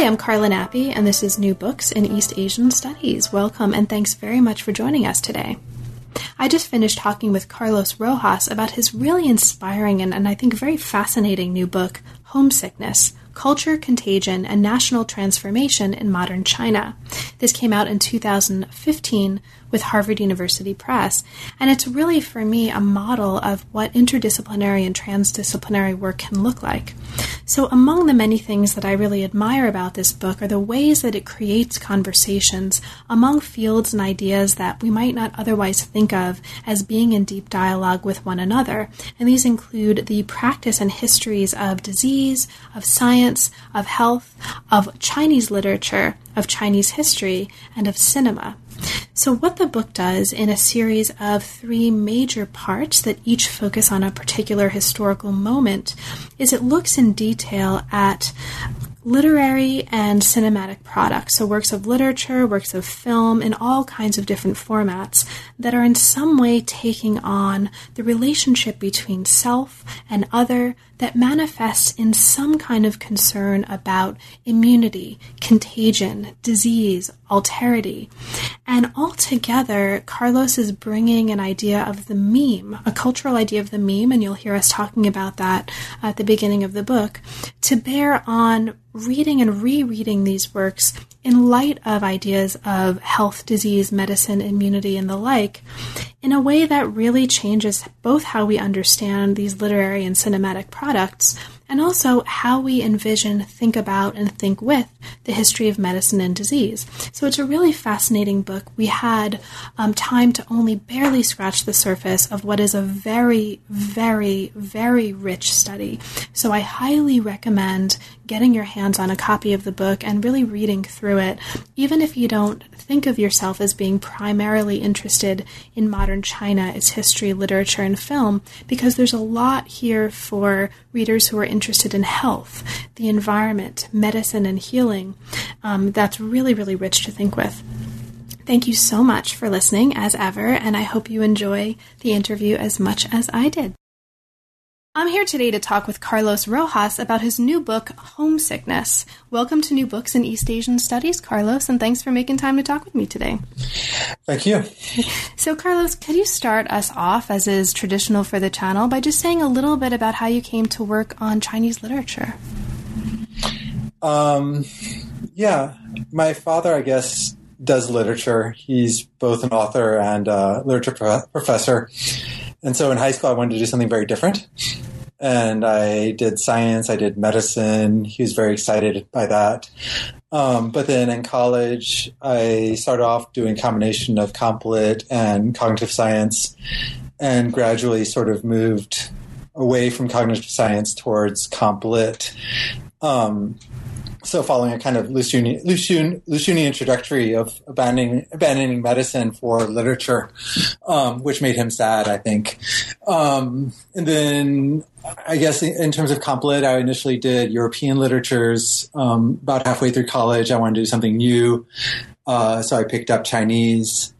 Hi, I'm Carla Nappi, and this is New Books in East Asian Studies. Welcome, and thanks very much for joining us today. I just finished talking with Carlos Rojas about his really inspiring and, and I think very fascinating new book, Homesickness Culture, Contagion, and National Transformation in Modern China. This came out in 2015 with Harvard University Press, and it's really, for me, a model of what interdisciplinary and transdisciplinary work can look like. So, among the many things that I really admire about this book are the ways that it creates conversations among fields and ideas that we might not otherwise think of as being in deep dialogue with one another. And these include the practice and histories of disease, of science, of health, of Chinese literature, of Chinese history, and of cinema. So, what the book does in a series of three major parts that each focus on a particular historical moment is it looks in detail at literary and cinematic products, so works of literature, works of film, in all kinds of different formats that are in some way taking on the relationship between self and other that manifests in some kind of concern about immunity, contagion, disease, alterity. And altogether, Carlos is bringing an idea of the meme, a cultural idea of the meme, and you'll hear us talking about that at the beginning of the book, to bear on reading and rereading these works in light of ideas of health, disease, medicine, immunity, and the like, in a way that really changes both how we understand these literary and cinematic products and also how we envision, think about, and think with the history of medicine and disease. So it's a really fascinating book. We had um, time to only barely scratch the surface of what is a very, very, very rich study. So I highly recommend getting your hands on a copy of the book and really reading through it, even if you don't think of yourself as being primarily interested in modern China, its history, literature, and film, because there's a lot here for readers who are interested in health, the environment, medicine, and healing. Um, that's really, really rich to think with. Thank you so much for listening, as ever, and I hope you enjoy the interview as much as I did. I'm here today to talk with Carlos Rojas about his new book, Homesickness. Welcome to New Books in East Asian Studies, Carlos, and thanks for making time to talk with me today. Thank you. So, Carlos, could you start us off, as is traditional for the channel, by just saying a little bit about how you came to work on Chinese literature? Um, yeah, my father, I guess, does literature. He's both an author and a literature pro- professor. And so in high school, I wanted to do something very different. And I did science, I did medicine. He was very excited by that. Um, but then in college, I started off doing combination of comp lit and cognitive science and gradually sort of moved away from cognitive science towards comp lit. Um, so following a kind of Lu Xun, trajectory of abandoning, abandoning medicine for literature, um, which made him sad, I think. Um, and then I guess in terms of comp lit, I initially did European literatures. Um, about halfway through college, I wanted to do something new. Uh, so I picked up Chinese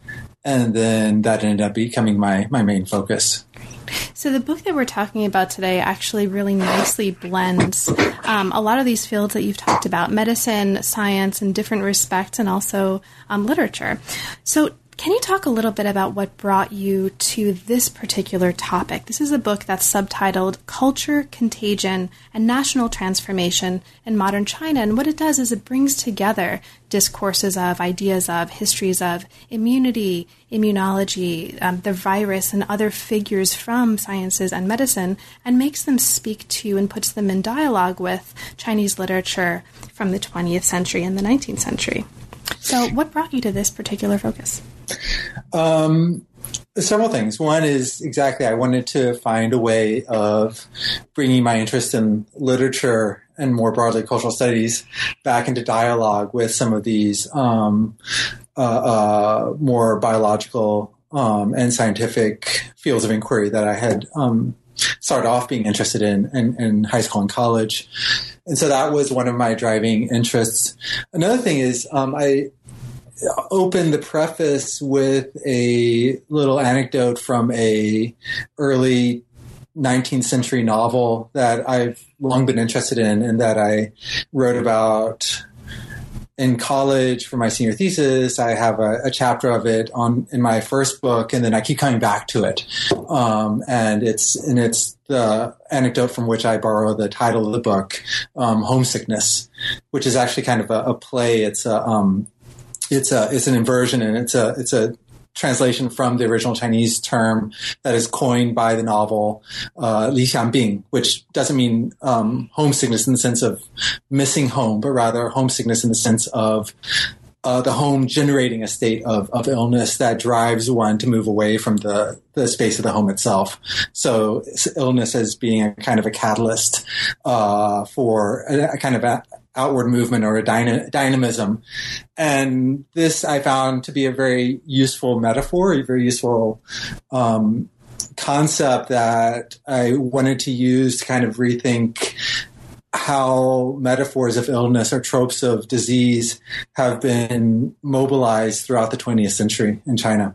and then that ended up becoming my, my main focus. So, the book that we're talking about today actually really nicely blends um, a lot of these fields that you've talked about medicine, science, in different respects, and also um, literature. So, can you talk a little bit about what brought you to this particular topic? This is a book that's subtitled Culture, Contagion, and National Transformation in Modern China. And what it does is it brings together discourses of, ideas of, histories of immunity, immunology, um, the virus, and other figures from sciences and medicine, and makes them speak to and puts them in dialogue with Chinese literature from the 20th century and the 19th century. So, what brought you to this particular focus? Um, several things. One is exactly I wanted to find a way of bringing my interest in literature and more broadly cultural studies back into dialogue with some of these um, uh, uh, more biological um, and scientific fields of inquiry that I had um, started off being interested in, in, in high school and college. And so that was one of my driving interests. Another thing is um, I open the preface with a little anecdote from a early 19th century novel that I've long been interested in and that I wrote about in college for my senior thesis. I have a, a, chapter of it on in my first book, and then I keep coming back to it. Um, and it's and it's the anecdote from which I borrow the title of the book, um, "Homesickness," which is actually kind of a, a play. It's a um, it's a it's an inversion and it's a it's a translation from the original Chinese term that is coined by the novel uh, Li Xiangbing, which doesn't mean um, homesickness in the sense of missing home, but rather homesickness in the sense of uh, the home generating a state of, of illness that drives one to move away from the, the space of the home itself. So illness as being a kind of a catalyst uh, for a, a, kind of a, outward movement or a dyna- dynamism. And this I found to be a very useful metaphor, a very useful um, concept that I wanted to use to kind of rethink how metaphors of illness or tropes of disease have been mobilized throughout the 20th century in China.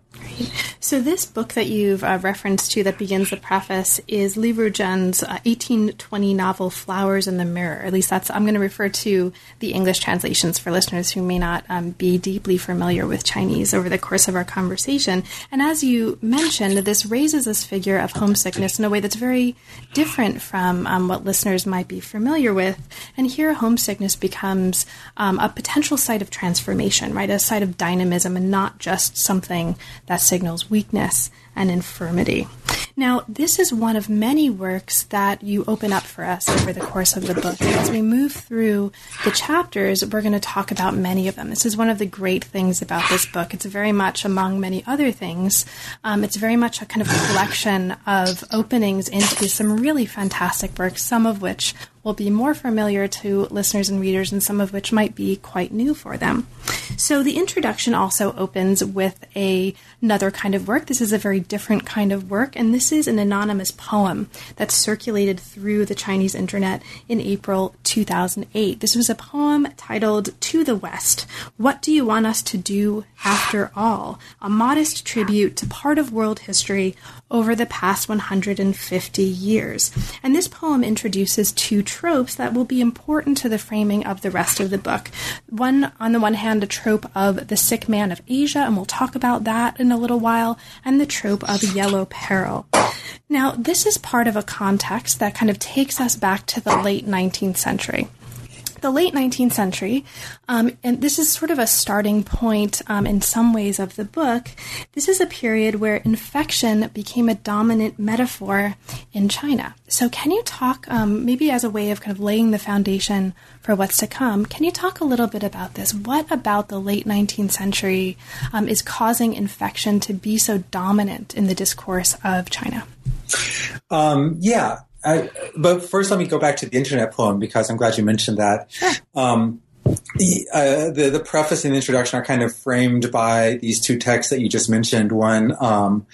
So, this book that you've uh, referenced to that begins the preface is Li Ruzhen's uh, 1820 novel Flowers in the Mirror. At least that's, I'm going to refer to the English translations for listeners who may not um, be deeply familiar with Chinese over the course of our conversation. And as you mentioned, this raises this figure of homesickness in a way that's very different from um, what listeners might be familiar with. And here, homesickness becomes um, a potential site of transformation, right? A site of dynamism and not just something that signals weakness and infirmity. Now, this is one of many works that you open up for us over the course of the book. As we move through the chapters, we're going to talk about many of them. This is one of the great things about this book. It's very much, among many other things, um, it's very much a kind of collection of openings into some really fantastic works, some of which will be more familiar to listeners and readers, and some of which might be quite new for them. So the introduction also opens with a, another kind of work. This is a very different kind of work, and this is an anonymous poem that circulated through the Chinese internet in April 2008. This was a poem titled To the West What Do You Want Us to Do After All? A modest tribute to part of world history over the past 150 years. And this poem introduces two tropes that will be important to the framing of the rest of the book. One, on the one hand, a trope of the sick man of Asia, and we'll talk about that in a little while, and the trope of yellow peril. Now, this is part of a context that kind of takes us back to the late 19th century the late 19th century, um, and this is sort of a starting point um, in some ways of the book. This is a period where infection became a dominant metaphor in China. So, can you talk, um, maybe as a way of kind of laying the foundation for what's to come, can you talk a little bit about this? What about the late 19th century um, is causing infection to be so dominant in the discourse of China? Um, yeah, I, but first, let me go back to the internet poem because I'm glad you mentioned that. Um, the, uh, the, the preface and the introduction are kind of framed by these two texts that you just mentioned. One, um,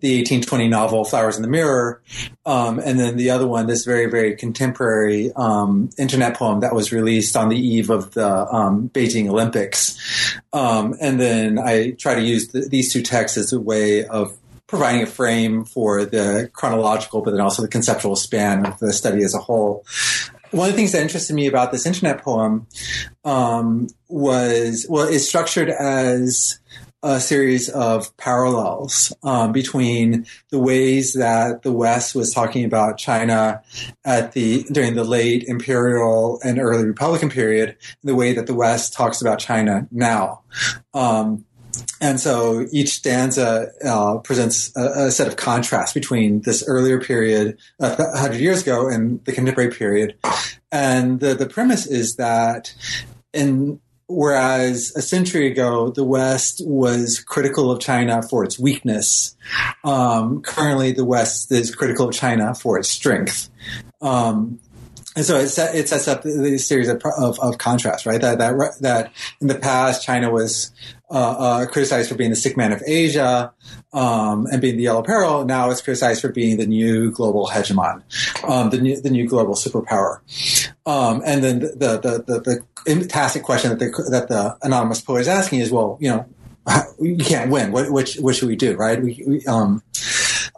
the 1820 novel "Flowers in the Mirror," um, and then the other one, this very very contemporary um, internet poem that was released on the eve of the um, Beijing Olympics. Um, and then I try to use the, these two texts as a way of providing a frame for the chronological, but then also the conceptual span of the study as a whole one of the things that interested me about this internet poem um, was well, it's structured as a series of parallels um, between the ways that the West was talking about China at the during the late imperial and early Republican period, and the way that the West talks about China now. Um, and so each stanza uh, presents a, a, set of contrasts between this earlier period, uh, 100 years ago, and the contemporary period. And the, the premise is that in whereas a century ago the West was critical of China for its weakness, um, currently the West is critical of China for its strength. Um, and so it, set, it sets up these series of, of, of contrasts, right? That, that, that in the past, China was uh, uh, criticized for being the sick man of Asia um, and being the yellow peril. Now it's criticized for being the new global hegemon, um, the, new, the new global superpower. Um, and then the, the, the, the, tacit question that the, that the anonymous poet is asking is, well, you know, you can't win. What, what, what should we do, right? We, we um,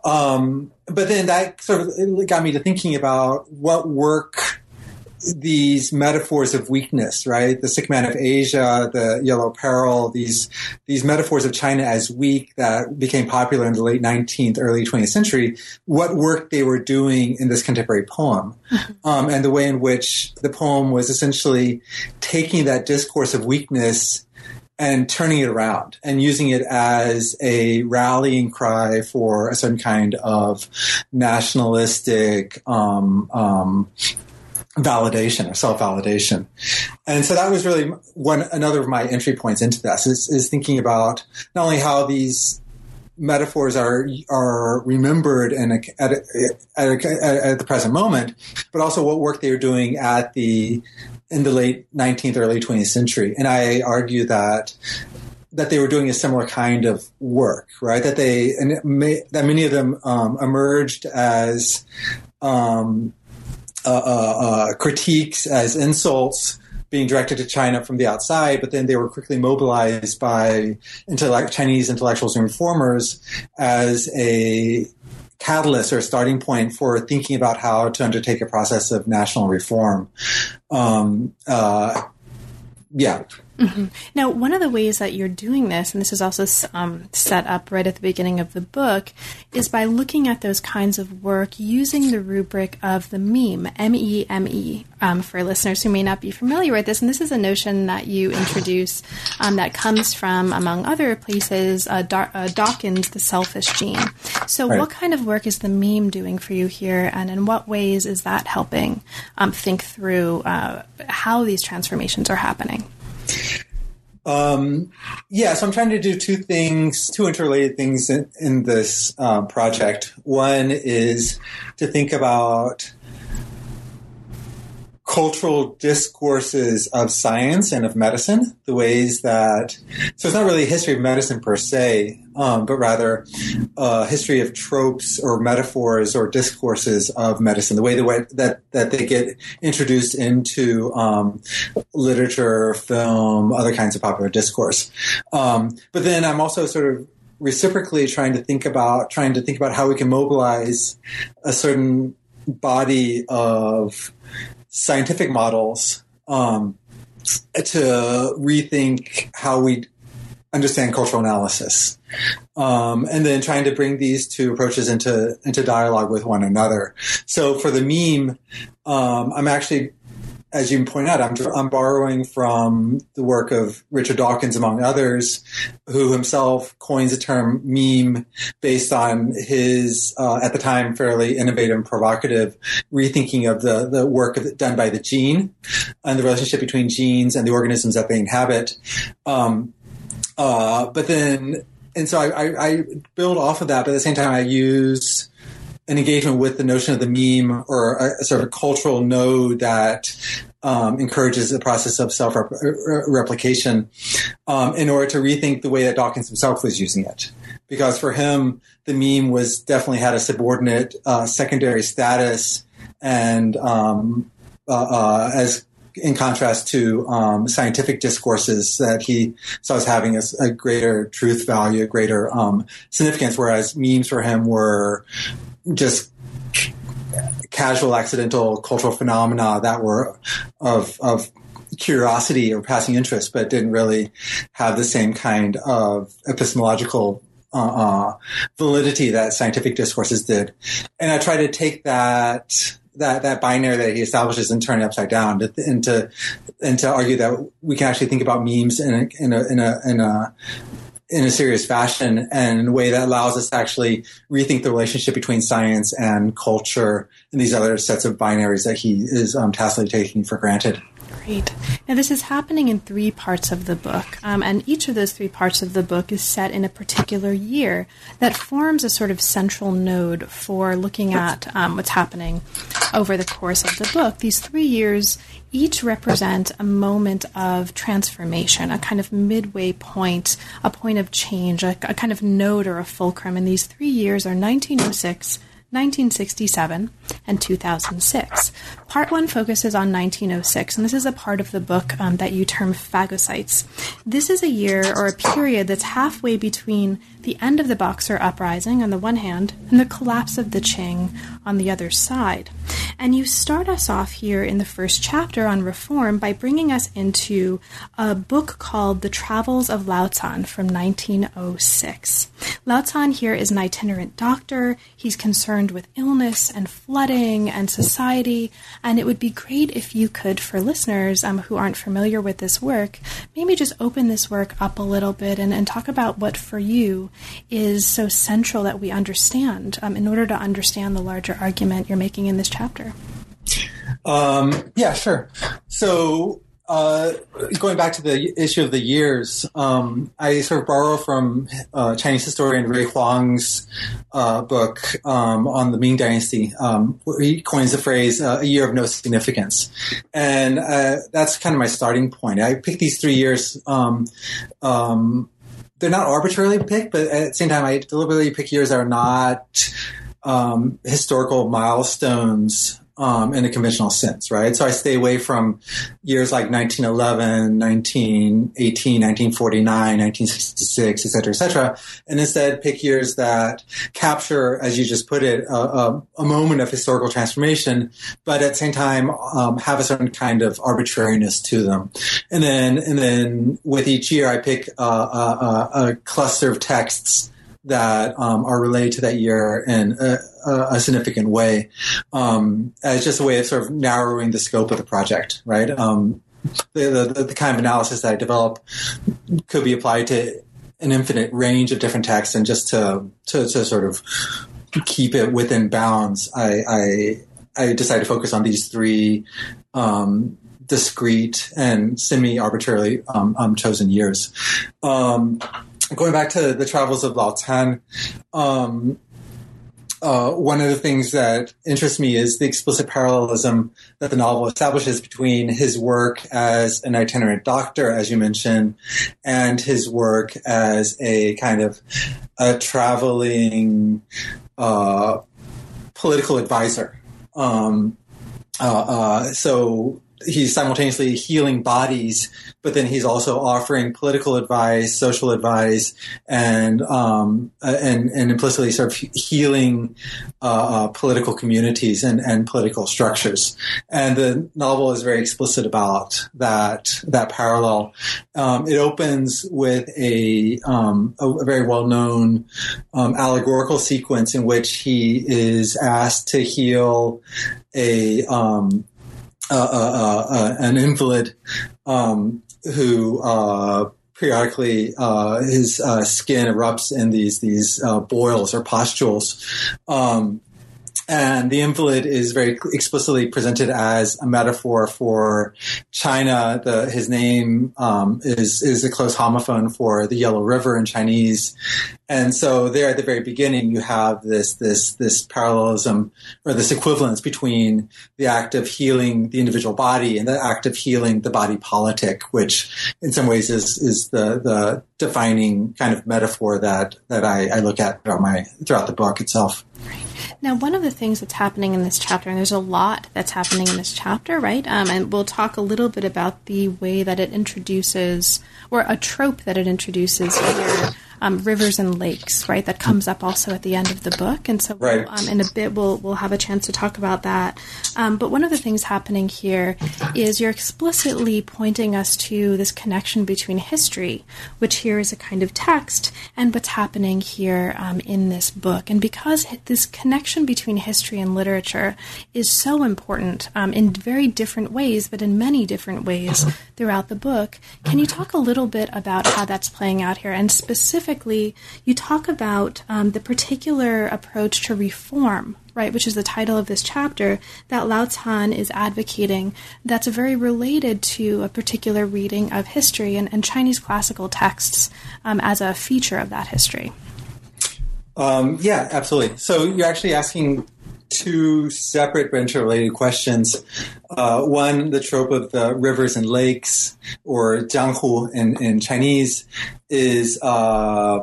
um, but then that sort of got me to thinking about what work these metaphors of weakness, right? The sick man of Asia, the yellow peril, these these metaphors of China as weak that became popular in the late 19th, early 20th century. What work they were doing in this contemporary poem, um, and the way in which the poem was essentially taking that discourse of weakness and turning it around and using it as a rallying cry for a certain kind of nationalistic um, um, validation or self-validation. And so that was really one another of my entry points into this is, is thinking about not only how these metaphors are are remembered and at, at, at, the present moment, but also what work they were doing at the in the late 19th, early 20th century. And I argue that that they were doing a similar kind of work, right? That they and may, that many of them um, emerged as um, critiques as insults being directed to China from the outside, but then they were quickly mobilized by intellect, Chinese intellectuals and reformers as a catalyst or starting point for thinking about how to undertake a process of national reform. Um, uh, yeah, Mm-hmm. Now, one of the ways that you're doing this, and this is also um, set up right at the beginning of the book, is by looking at those kinds of work using the rubric of the meme, M E M E, um, for listeners who may not be familiar with this. And this is a notion that you introduce um, that comes from, among other places, uh, uh, Dawkins' The Selfish Gene. So, right. what kind of work is the meme doing for you here, and in what ways is that helping um, think through uh, how these transformations are happening? Um, yeah, so I'm trying to do two things, two interrelated things in, in this um, project. One is to think about cultural discourses of science and of medicine, the ways that, so it's not really history of medicine per se, um, but rather a history of tropes or metaphors or discourses of medicine, the way that, that, that they get introduced into um, literature, film, other kinds of popular discourse. Um, but then I'm also sort of reciprocally trying to think about trying to think about how we can mobilize a certain body of scientific models um, to rethink how we understand cultural analysis, um, and then trying to bring these two approaches into into dialogue with one another. So for the meme, um, I'm actually as you point out, I'm, I'm borrowing from the work of Richard Dawkins, among others, who himself coins the term meme based on his, uh, at the time, fairly innovative and provocative rethinking of the, the work of, done by the gene and the relationship between genes and the organisms that they inhabit. Um, uh, but then, and so I, I, I build off of that, but at the same time, I use an engagement with the notion of the meme or a, sort of cultural node that um, encourages the process of self replication um, in order to rethink the way that Dawkins himself was using it. Because for him, the meme was definitely had a subordinate uh, secondary status and um, uh, uh, as in contrast to um, scientific discourses that he saw as having a, a greater truth value, a greater um, significance, whereas memes for him were just casual, accidental cultural phenomena that were of of curiosity or passing interest, but didn't really have the same kind of epistemological uh, uh, validity that scientific discourses did. And I try to take that that that binary that he establishes and turn it upside down to, and to and to argue that we can actually think about memes in a in a in a, in a in a serious fashion and in a way that allows us to actually rethink the relationship between science and culture and these other sets of binaries that he is um, tacitly taking for granted. Great. Now, this is happening in three parts of the book, um, and each of those three parts of the book is set in a particular year that forms a sort of central node for looking at um, what's happening over the course of the book. These three years each represent a moment of transformation, a kind of midway point, a point of change, a, a kind of node or a fulcrum. And these three years are 1906. 1967 and 2006. Part one focuses on 1906, and this is a part of the book um, that you term phagocytes. This is a year or a period that's halfway between the end of the Boxer Uprising on the one hand and the collapse of the Qing on the other side. And you start us off here in the first chapter on reform by bringing us into a book called The Travels of Lao Can from 1906. Lao Can here is an itinerant doctor. He's concerned with illness and flooding and society. And it would be great if you could, for listeners um, who aren't familiar with this work, maybe just open this work up a little bit and, and talk about what for you is so central that we understand um, in order to understand the larger argument you're making in this chapter. Um, yeah, sure. So, uh, going back to the issue of the years, um, I sort of borrow from uh, Chinese historian Ray Huang's uh, book um, on the Ming Dynasty, um, where he coins the phrase uh, "a year of no significance," and uh, that's kind of my starting point. I picked these three years um, um, they're not arbitrarily picked, but at the same time, I deliberately pick years that are not um, historical milestones um, in a conventional sense, right? So I stay away from years like 1911, 1918, 1949, 1966, et cetera, et cetera, and instead pick years that capture, as you just put it, a, a, a moment of historical transformation, but at the same time um, have a certain kind of arbitrariness to them. And then, and then with each year, I pick a, a, cluster of texts that um, are related to that year in a, significant way. Um, it's just a way of sort of narrowing the scope of the project, right? Um, the, the, the, kind of analysis that I develop could be applied to an infinite range of different texts, and just to to, to sort of keep it within bounds, I, I, I decided to focus on these three um, discrete and semi arbitrarily um, um, chosen years. Um, going back to the travels of Lao um, uh, one of the things that interests me is the explicit parallelism that the novel establishes between his work as an itinerant doctor, as you mentioned, and his work as a kind of a traveling uh, political advisor. Um, uh, uh so he's simultaneously healing bodies, but then he's also offering political advice, social advice, and um, uh, and and implicitly sort of healing uh, uh, political communities and, and political structures. And the novel is very explicit about that that parallel. Um, it opens with a um, a, very well known um, allegorical sequence in which he is asked to heal a um, an invalid um, who periodically uh, his uh, skin erupts in these these uh, boils or pustules. Um, and the invalid is very explicitly presented as a metaphor for China. The, his name um, is is a close homophone for the Yellow River in Chinese, and so there at the very beginning you have this this this parallelism or this equivalence between the act of healing the individual body and the act of healing the body politic, which in some ways is is the the defining kind of metaphor that that I, I look at throughout my throughout the book itself. Now, one of the things that's happening in this chapter, and there's a lot that's happening in this chapter, right? Um, and we'll talk a little bit about the way that it introduces, or a trope that it introduces here um, rivers and lakes, right? That comes up also at the end of the book, and so right. we'll, um, in a bit we'll we'll have a chance to talk about that. Um, but one of the things happening here is you're explicitly pointing us to this connection between history, which here is a kind of text, and what's happening here um, in this book. And because this connection between history and literature is so important um, in very different ways, but in many different ways throughout the book, can you talk a little bit about how that's playing out here, and specifically specifically, you talk about um, the particular approach to reform, right, which is the title of this chapter, that Lao Can is advocating that's very related to a particular reading of history and, and Chinese classical texts um, as a feature of that history. Um, yeah, absolutely. So you're actually asking two separate but interrelated questions. Uh, one, the trope of the rivers and lakes, or jianghu in, in Chinese, is uh,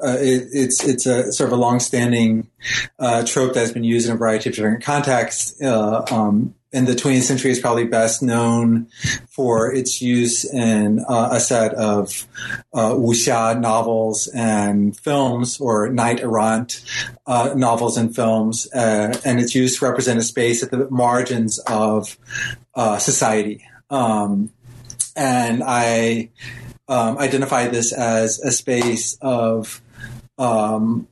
uh, it, it's it's a sort of a long-standing uh, trope that has been used in a variety of different contexts. Uh, um, in the 20th century is probably best known for its use in uh, a set of uh, wuxia novels and films or knight errant uh, novels and films. Uh, and it's used to represent a space at the margins of uh, society. Um, and I um, identify this as a space of um,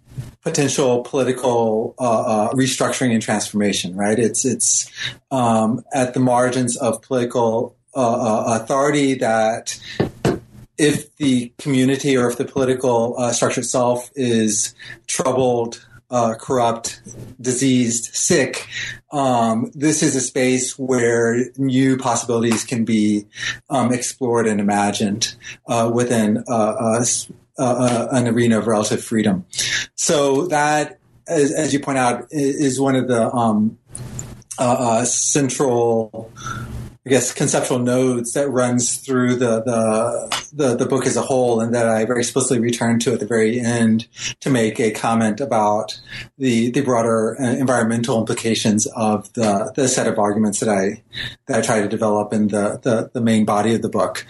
potential political uh, uh, restructuring and transformation. Right? It's it's um, at the margins of political uh, uh authority that. If the community or if the political uh, structure itself is troubled, uh, corrupt, diseased, sick, um, this is a space where new possibilities can be um, explored and imagined within uh, uh, an arena of relative freedom. So that, as, as you point out, is one of the um, uh, uh, central I guess conceptual nodes that runs through the, the, the the book as a whole, and that I very explicitly return to at the very end to make a comment about the the broader uh, environmental implications of the the set of arguments that I that I try to develop in the the, the main body of the book.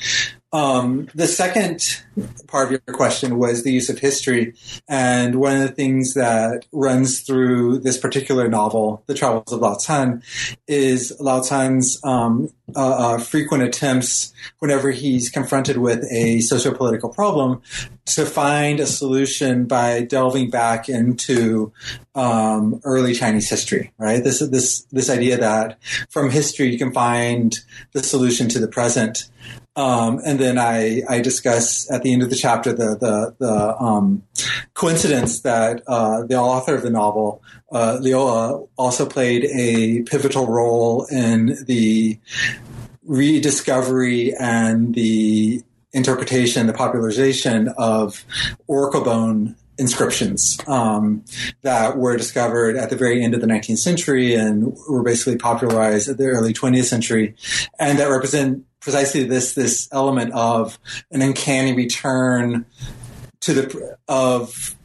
Um, the second part of your question was the use of history. And one of the things that runs through this particular novel, The Travels of Lao Can, is Lao Can's um, uh, uh, frequent attempts, whenever he's confronted with a socio-political problem, to find a solution by delving back into um, early Chinese history. Right? This this this idea that from history you can find the solution to the present. Um, and then I, I discuss at the end of the chapter the the, the um, coincidence that uh, the author of the novel, uh, Liu, also played a pivotal role in the rediscovery and the interpretation, the popularization of oracle bone inscriptions um, that were discovered at the very end of the 19th century and were basically popularized at the early 20th century, and that represent precisely this this element of an uncanny return to the of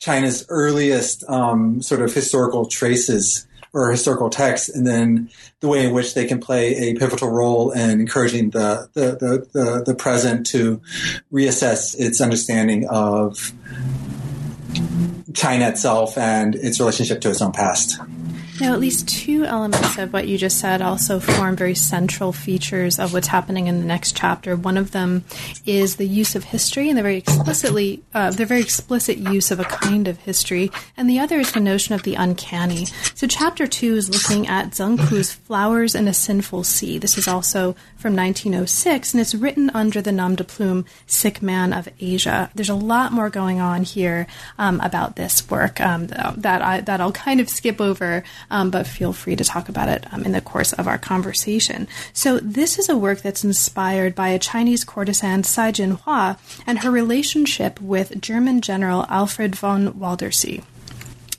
China's earliest um, sort of historical traces or historical texts, and then the way in which they can play a pivotal role in encouraging the the, the, the, the present to reassess its understanding of China itself and its relationship to its own past. Now, at least two elements of what you just said also form very central features of what's happening in the next chapter. One of them is the use of history and the very explicitly, uh, the very explicit use of a kind of history, and the other is the notion of the uncanny. So, chapter two is looking at Zeng Pu's "Flowers in a Sinful Sea." This is also from 1906, and it's written under the nom de plume "Sick Man of Asia." There's a lot more going on here um, about this work um, that I that I'll kind of skip over um, but feel free to talk about it um, in the course of our conversation. So, this is a work that's inspired by a Chinese courtesan, Sai Jin-hua, and her relationship with German General Alfred von Waldersee.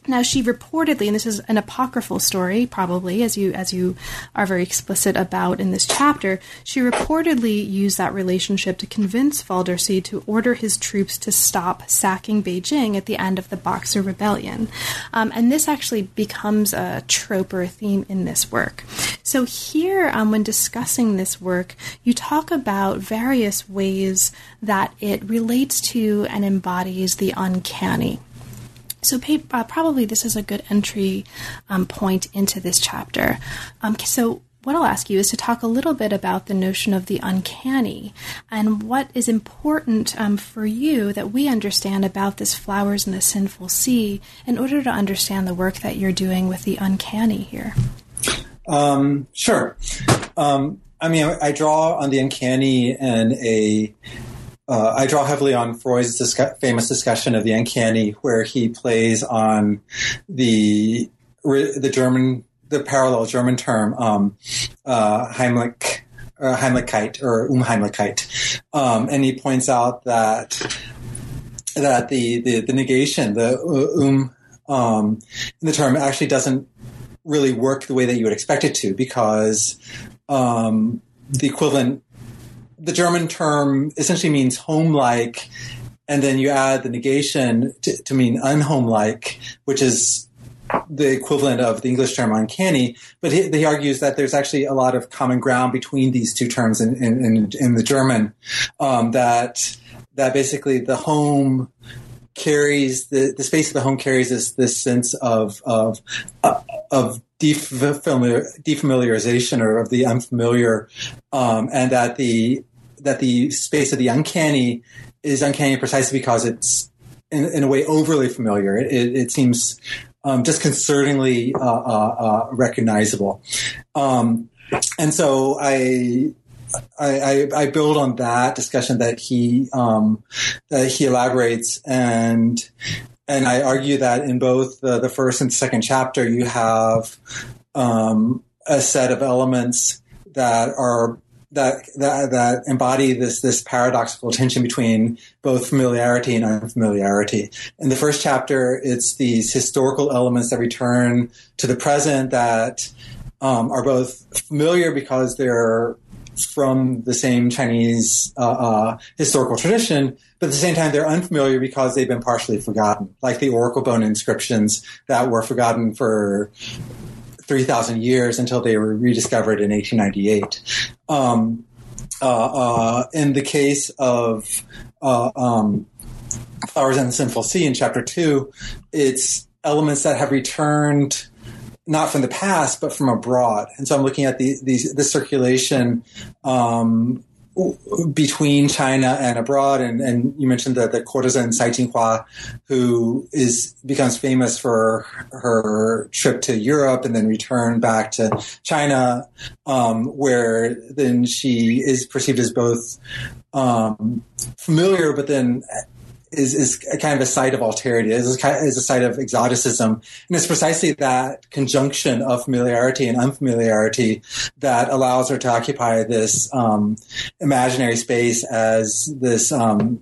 Now she reportedly, and this is an apocryphal story, probably as you as you are very explicit about in this chapter, she reportedly used that relationship to convince Waldersee to order his troops to stop sacking Beijing at the end of the Boxer Rebellion, um, and this actually becomes a trope or a theme in this work. So here, um, when discussing this work, you talk about various ways that it relates to and embodies the uncanny. So, uh, probably this is a good entry um, point into this chapter. Um, so, what I'll ask you is to talk a little bit about the notion of the uncanny and what is important um, for you that we understand about this flowers in the sinful sea in order to understand the work that you're doing with the uncanny here. Um, sure. Um, I mean, I, I draw on the uncanny and a uh, I draw heavily on Freud's famous discussion of the uncanny, where he plays on the the German, the parallel German term um, uh, Heimlich, uh, Heimlichkeit or Unheimlichkeit, um, and he points out that that the the, the negation, the uh, um, um, in the term, actually doesn't really work the way that you would expect it to, because um, the equivalent the German term essentially means home-like, and then you add the negation to, to mean unhome-like, which is the equivalent of the English term uncanny. But he, he, argues that there's actually a lot of common ground between these two terms in, in, in, in the German. Um, that that basically the home carries the, the space of the home carries this this sense of of uh, of defamiliarization or of the unfamiliar, um, and that the that the space of the uncanny is uncanny precisely because it's in, in a way overly familiar. It, it, it seems um, disconcertingly uh, uh, uh, recognizable, um, and so I, I, I build on that discussion that he um, that he elaborates and and I argue that in both the, the first and second chapter you have um, a set of elements that are that that that embody this this paradoxical tension between both familiarity and unfamiliarity. In the first chapter, it's these historical elements that return to the present that um, are both familiar because they're from the same Chinese uh, uh, historical tradition, but at the same time they're unfamiliar because they've been partially forgotten, like the oracle bone inscriptions that were forgotten for 3,000 years until they were rediscovered in 1898. Um, uh, uh, in the case of uh, um, Flowers and the Sinful Sea in chapter two, it's elements that have returned not from the past but from abroad. And so I'm looking at the, these, the circulation um, between China and abroad. And, and you mentioned the, the courtesan Sai Jin-hua, who is becomes famous for her trip to Europe and then return back to China, um, where then she is perceived as both um, familiar, but then is, is a kind of a site of alterity, is is a site of exoticism. And it's precisely that conjunction of familiarity and unfamiliarity that allows her to occupy this um, imaginary space as this um,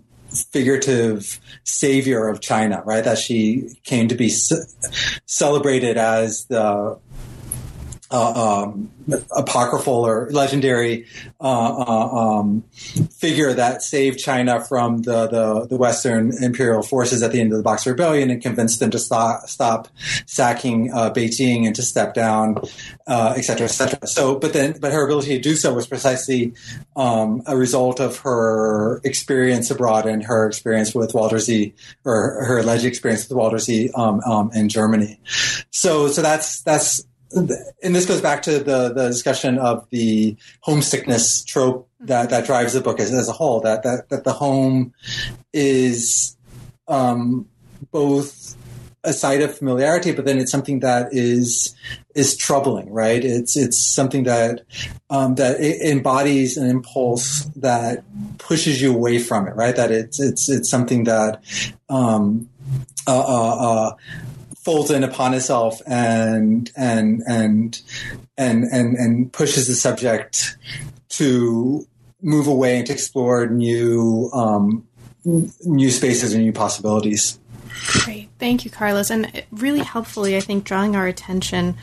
figurative savior of China, right? That she came to be celebrated as the uh, um, apocryphal or legendary uh, uh, um, figure that saved China from the, the, the, Western imperial forces at the end of the Boxer Rebellion and convinced them to stop, stop sacking uh, Beijing and to step down, uh, etc. Et so, but then, but her ability to do so was precisely um, a result of her experience abroad and her experience with Waldersee, or her alleged experience with Waldersee um, um, in Germany. So, so that's that's and this goes back to the, the discussion of the homesickness trope that, that drives the book as, as a whole, that, that, that the home is um, both a site of familiarity, but then it's something that is is troubling, right? It's it's something that um, that embodies an impulse that pushes you away from it, right? That it's it's it's something that um, uh, uh, uh, folds in upon itself and and and and and and pushes the subject to move away and to explore new um, new spaces and new possibilities. Great, thank you, Carlos, and really helpfully, I think, drawing our attention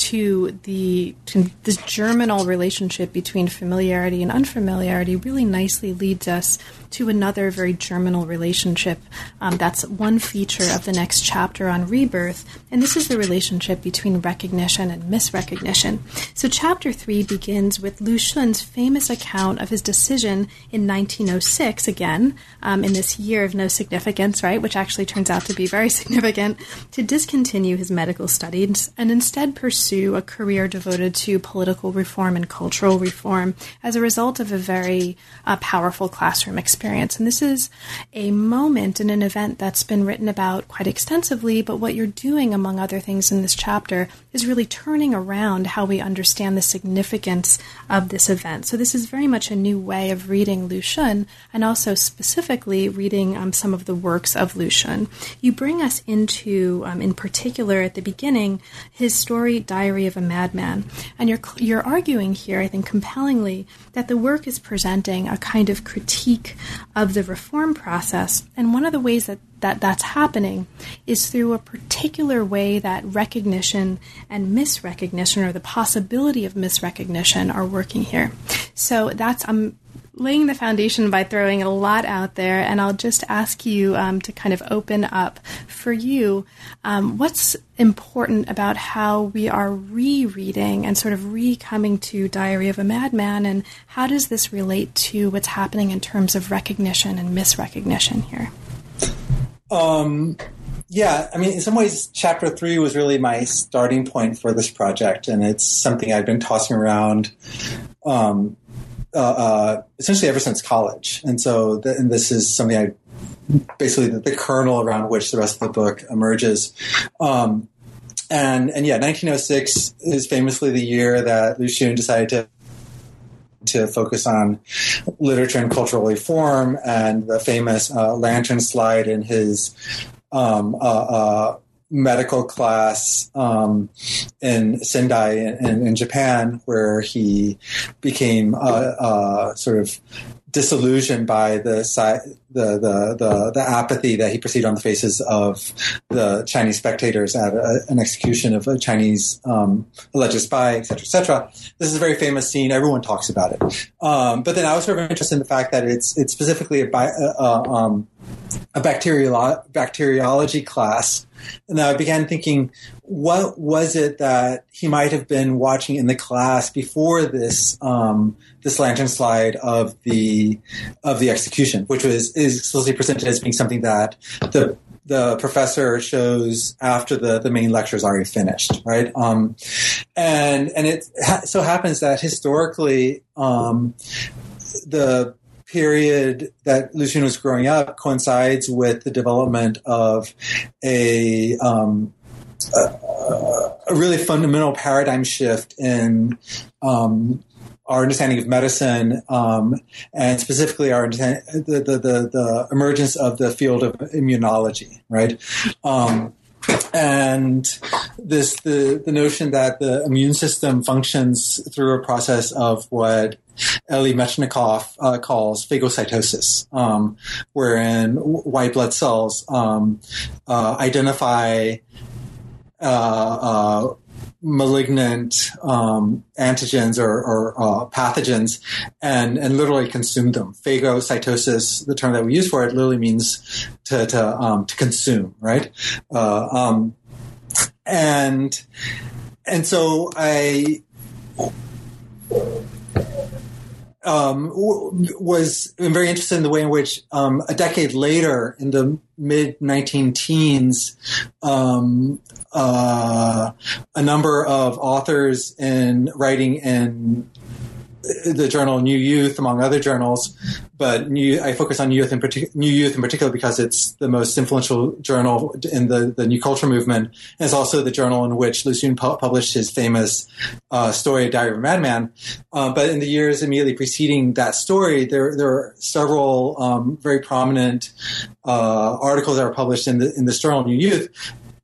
to the to this germinal relationship between familiarity and unfamiliarity really nicely leads us to another very germinal relationship. Um, that's one feature of the next chapter on rebirth, and this is the relationship between recognition and misrecognition. So, chapter three begins with Lu Xun's famous account of his decision in 1906, again, um, in this year of no significance, right, which actually turns out to be very significant, to discontinue his medical studies and instead pursue a career devoted to political reform and cultural reform as a result of a very uh, powerful classroom experience. And this is a moment in an event that's been written about quite extensively, but what you're doing, among other things, in this chapter is really turning around how we understand the significance of this event. So, this is very much a new way of reading Lu Xun and also specifically reading um, some of the works of Lu Xun. You bring us into, um, in particular at the beginning, his story, Diary of a Madman. And you're, you're arguing here, I think, compellingly, that the work is presenting a kind of critique of the reform process. And one of the ways that, that that's happening is through a particular way that recognition and misrecognition, or the possibility of misrecognition, are working here. So that's I'm laying the foundation by throwing a lot out there, and I'll just ask you um, to kind of open up for you um, what's important about how we are rereading and sort of re coming to Diary of a Madman, and how does this relate to what's happening in terms of recognition and misrecognition here? Um, yeah, I mean, in some ways, chapter three was really my starting point for this project, and it's something I've been tossing around um, uh, uh, essentially ever since college. And so, and this is something I basically the, the, kernel around which the rest of the book emerges. Um, and and yeah, 1906 is famously the year that Lu Xun decided to to focus on literature and cultural reform, and the famous uh, lantern slide in his um, uh, uh, medical class um, in Sendai in, in, Japan, where he became uh, uh, sort of disillusioned by the, the, the the apathy that he perceived on the faces of the Chinese spectators at a, an execution of a Chinese um, alleged spy, et cetera, et cetera. This is a very famous scene. Everyone talks about it. Um, but then I was sort of interested in the fact that it's it's specifically a, uh, uh, um, a bacteriolo- bacteriology class and I began thinking, what was it that he might have been watching in the class before this um, this lantern slide of the of the execution, which was is explicitly presented as being something that the the professor shows after the, the main lecture is already finished, right? Um, and and it ha- so happens that historically, um, the period that Lu Xun was growing up coincides with the development of a, um, a, a, really fundamental paradigm shift in um, our understanding of medicine, um, and specifically our the, the, the, the, emergence of the field of immunology, right? Um, and this the the notion that the immune system functions through a process of what Elie Metchnikoff uh, calls phagocytosis, um, wherein white blood cells um, uh, identify uh, uh malignant um, antigens or, or uh, pathogens and, and literally consume them. Phagocytosis, the term that we use for it, literally means to to, um, to consume, right? Uh, um, and and so I um, was very interested in the way in which um, a decade later, in the mid 19 teens, um, uh, a number of authors in writing in the journal New Youth, among other journals, but New, I focus on Youth in particular, New Youth in particular because it's the most influential journal in the, the New Culture movement. And it's also the journal in which Lu Xun pu- published his famous uh, story, Diary of a Madman. Uh, but in the years immediately preceding that story, there there are several um, very prominent uh, articles that were published in the in this journal, New Youth,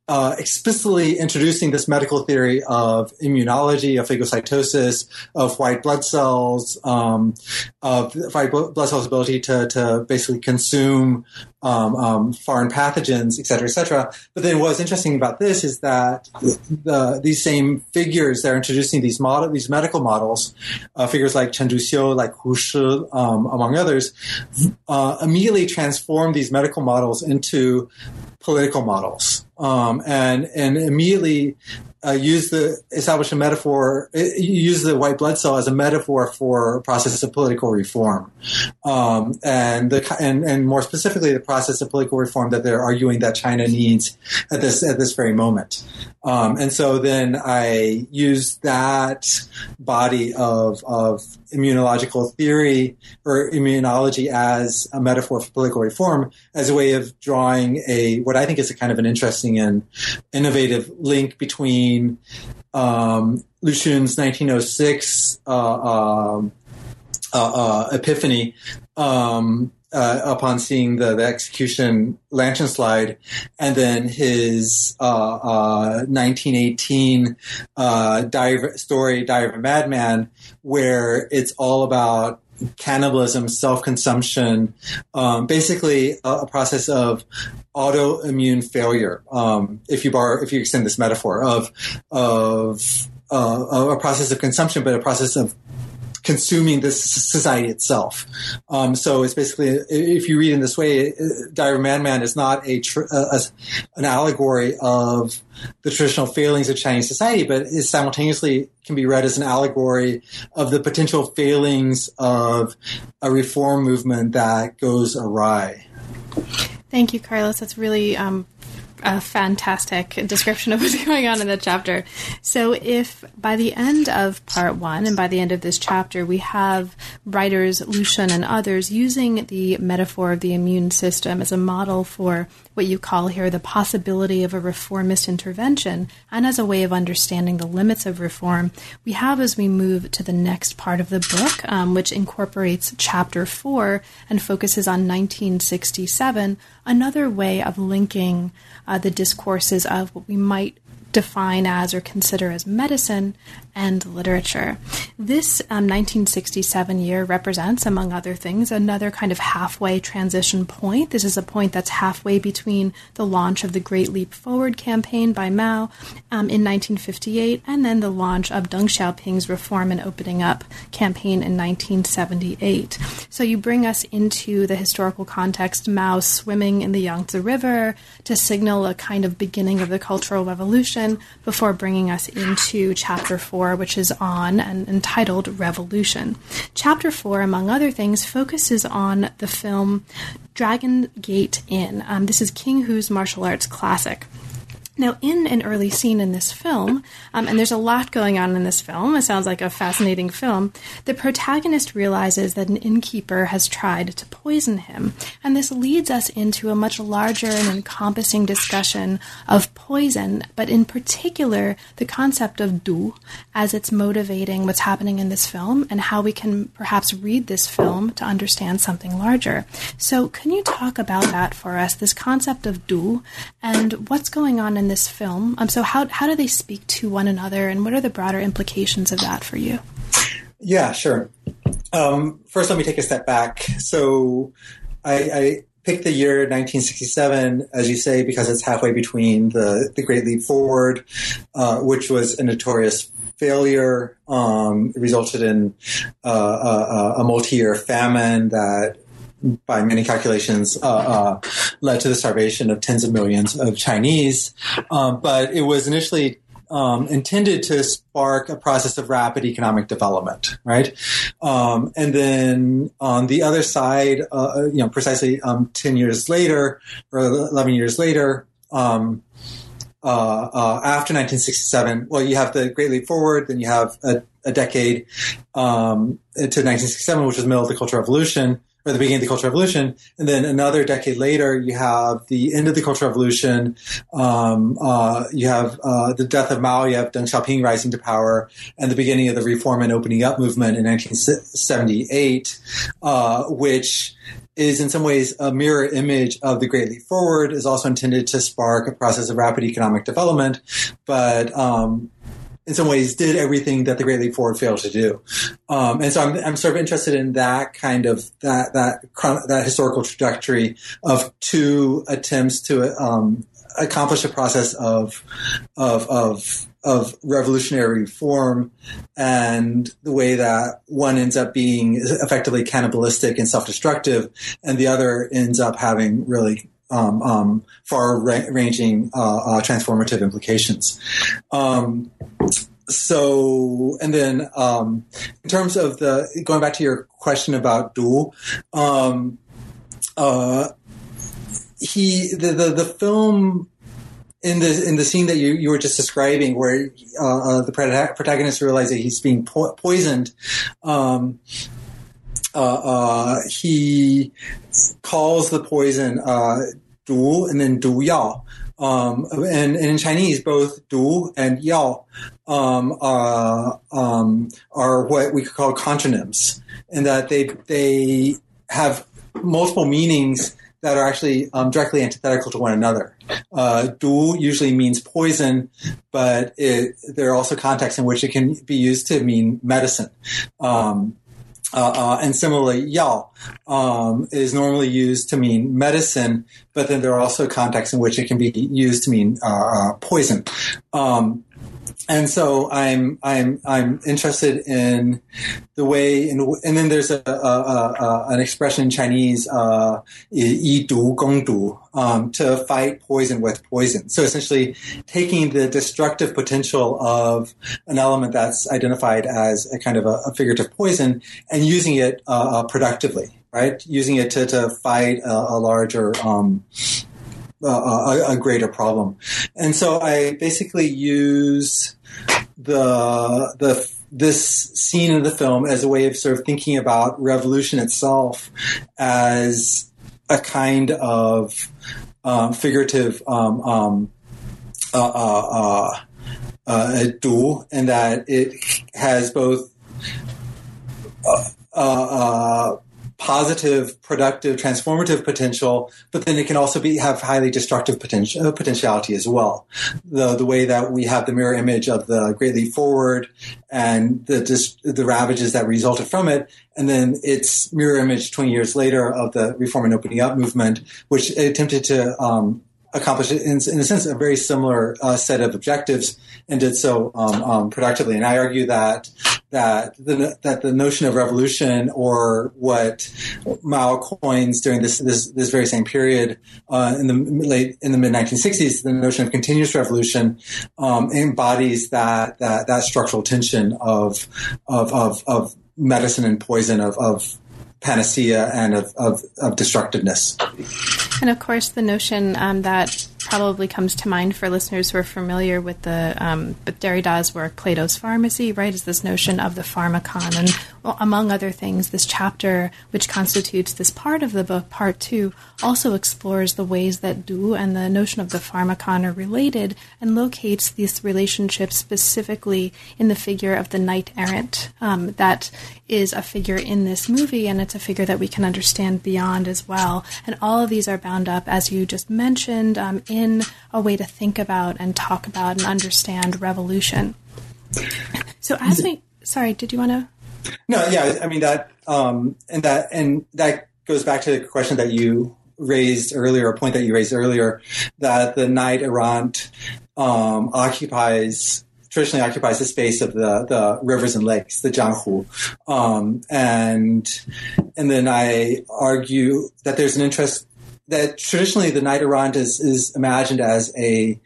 uh, explicitly introducing this medical theory of immunology, of phagocytosis, of white blood cells, um, of white blood cells' ability to, to basically consume um, um, foreign pathogens, et cetera, et cetera. But then what's interesting about this is that the, these same figures that are introducing these model, these medical models, uh, figures like Chen Duxiu, like Hu Shi, um, among others, uh, immediately transform these medical models into political models um, and and immediately uh, use the establish a metaphor, uh, use the white blood cell as a metaphor for process of political reform, um, and the and and more specifically the process of political reform that they're arguing that China needs at this at this very moment. Um, and so then I use that body of of immunological theory or immunology as a metaphor for political reform as a way of drawing a what I think is a kind of an interesting and innovative link between um, Lu Xun's 1906 uh, um, uh, uh, epiphany um, uh, upon seeing the, the execution lantern slide, and then his uh, uh, 1918 uh, story, Diary of a Madman, where it's all about cannibalism, self-consumption, um, basically a, a, process of autoimmune failure. Um, if you bar, if you extend this metaphor of of uh, a process of consumption, but a process of consuming this society itself. Um, so it's basically, if you read in this way, Diary of Madman is not a, tr- a, an allegory of the traditional failings of Chinese society, but is simultaneously can be read as an allegory of the potential failings of a reform movement that goes awry. Thank you, Carlos. That's really um, a fantastic description of what's going on in the chapter. So, if by the end of part one and by the end of this chapter, we have writers, Lu Xun and others, using the metaphor of the immune system as a model for what you call here the possibility of a reformist intervention. And as a way of understanding the limits of reform, we have as we move to the next part of the book, um, which incorporates chapter four and focuses on 1967, another way of linking uh, the discourses of what we might define as or consider as medicine and literature. This um, 1967 year represents, among other things, another kind of halfway transition point. This is a point that's halfway between the launch of the Great Leap Forward campaign by Mao um, in 1958 and then the launch of Deng Xiaoping's Reform and Opening Up campaign in 1978. So you bring us into the historical context, Mao swimming in the Yangtze River to signal a kind of beginning of the Cultural Revolution before bringing us into chapter four 4, which is on and entitled Revolution. Chapter 4, among other things, focuses on the film Dragon Gate Inn. Um, this is King Hu's martial arts classic. Now, in an early scene in this film, um, and there's a lot going on in this film, it sounds like a fascinating film, the protagonist realizes that an innkeeper has tried to poison him. And this leads us into a much larger and encompassing discussion of poison, but in particular, the concept of du as it's motivating what's happening in this film and how we can perhaps read this film to understand something larger. So, can you talk about that for us, this concept of du, and what's going on in this film. Um, so how how do they speak to one another, and what are the broader implications of that for you? Yeah, sure. Um, first, let me take a step back. So, I, I picked the year 1967, as you say, because it's halfway between the, the Great Leap Forward, uh, which was a notorious failure. Um, resulted in uh a, a multi-year famine that by many calculations, uh, uh, led to the starvation of tens of millions of Chinese. Um, but it was initially um, intended to spark a process of rapid economic development, right? Um, and then on the other side, uh, uh you know, precisely um, ten years later or eleven years later. Um, uh, uh, after 1967, well, you have the Great Leap Forward, then you have a, a decade um, to 1967, which was the middle of the Cultural Revolution, or the beginning of the Cultural Revolution, and then another decade later, you have the end of the Cultural Revolution. Um, uh, you have uh, the death of Mao. You have Deng Xiaoping rising to power, and the beginning of the Reform and Opening Up movement in 1978, uh, which is in some ways a mirror image of the Great Leap Forward. Is also intended to spark a process of rapid economic development, but um, in some ways did everything that the Great Leap Forward failed to do. Um, and so I'm, I'm sort of interested in that kind of that that that historical trajectory of two attempts to um, accomplish a process of of of of revolutionary reform and the way that one ends up being effectively cannibalistic and self-destructive and the other ends up having really um, um, far-ranging uh, uh, transformative implications. Um, so, and then um, in terms of the going back to your question about Du, um, uh, he the, the the film in the in the scene that you, you were just describing, where uh, uh, the protagonist realizes that he's being po- poisoned, um, uh, uh, he calls the poison uh, du and then du yao. Um, and, and, in Chinese, both du and yao um, uh, um, are what we could call contronyms, in that they they have multiple meanings that are actually um, directly antithetical to one another. Uh, du usually means poison, but it, there are also contexts in which it can be used to mean medicine. Um, uh, uh, and similarly, yao um, is normally used to mean medicine, but then there are also contexts in which it can be used to mean uh, uh poison. Um, and so I'm I'm I'm interested in the way, in, and then there's a, a, a, an expression in Chinese, uh, um, to fight poison with poison. So essentially, taking the destructive potential of an element that's identified as a kind of a, a figurative poison and using it uh, uh productively, right? Using it to to fight a, larger um, a, a, greater problem. And so I basically use the the this scene in the film as a way of sort of thinking about revolution itself as a kind of um, figurative um, um, uh, uh, uh, uh du, and that it has both uh, uh, positive, productive, transformative potential, but then it can also be have highly destructive potential, uh, potentiality as well. The the way that we have the mirror image of the Great Leap Forward and the the ravages that resulted from it, and then its mirror image 20 years later of the Reform and Opening Up movement, which attempted to um, accomplish, in, in, a sense, a very similar uh, set of objectives and did so um, um, productively. And I argue that that the, that the notion of revolution, or what Mao coins during this this, this very same period uh, in the late in the mid 1960s, the notion of continuous revolution um, embodies that that that structural tension of of of, of medicine and poison of, of panacea and of, of, of destructiveness. And of course, the notion um, that probably comes to mind for listeners who are familiar with the um, with Derrida's work, Plato's Pharmacy, right? Is this notion of the pharmakon, and well, among other things, this chapter, which constitutes this part of the book, part two, also explores the ways that Du and the notion of the pharmakon are related, and locates this relationship specifically in the figure of the knight errant. Um, that is a figure in this movie, and it's a figure that we can understand beyond as well. And all of these are bound up, as you just mentioned, um, in a way to think about and talk about and understand revolution. So, as we, sorry, did you want to? No, yeah, I mean that, um, and that, and that goes back to the question that you raised earlier, a point that you raised earlier, that the knight errant um, occupies traditionally occupies the space of the, the rivers and lakes, the Jianghu. Um, and, and then I argue that there's an interest that traditionally the knight errant is, is imagined as a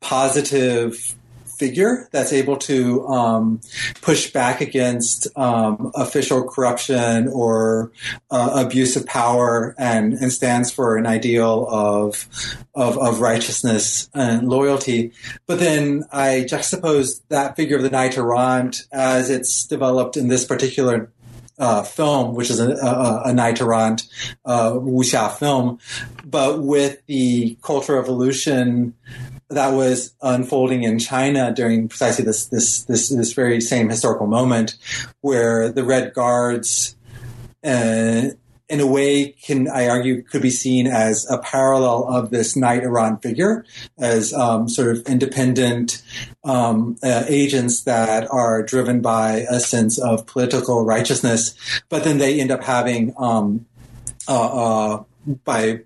positive figure that's able to um, push back against um, official corruption or uh, abuse of power and, and stands for an ideal of, of, of righteousness and loyalty. But then I juxtapose that figure of the knight errant as it's developed in this particular uh, film, which is a, a, a uh, wuxia film, but with the Cultural Revolution that was unfolding in China during precisely this this this this very same historical moment, where the Red Guards, uh, in a way, can I argue could be seen as a parallel of this knight errant figure, as um, sort of independent um, uh, agents that are driven by a sense of political righteousness, but then they end up having um, uh, uh by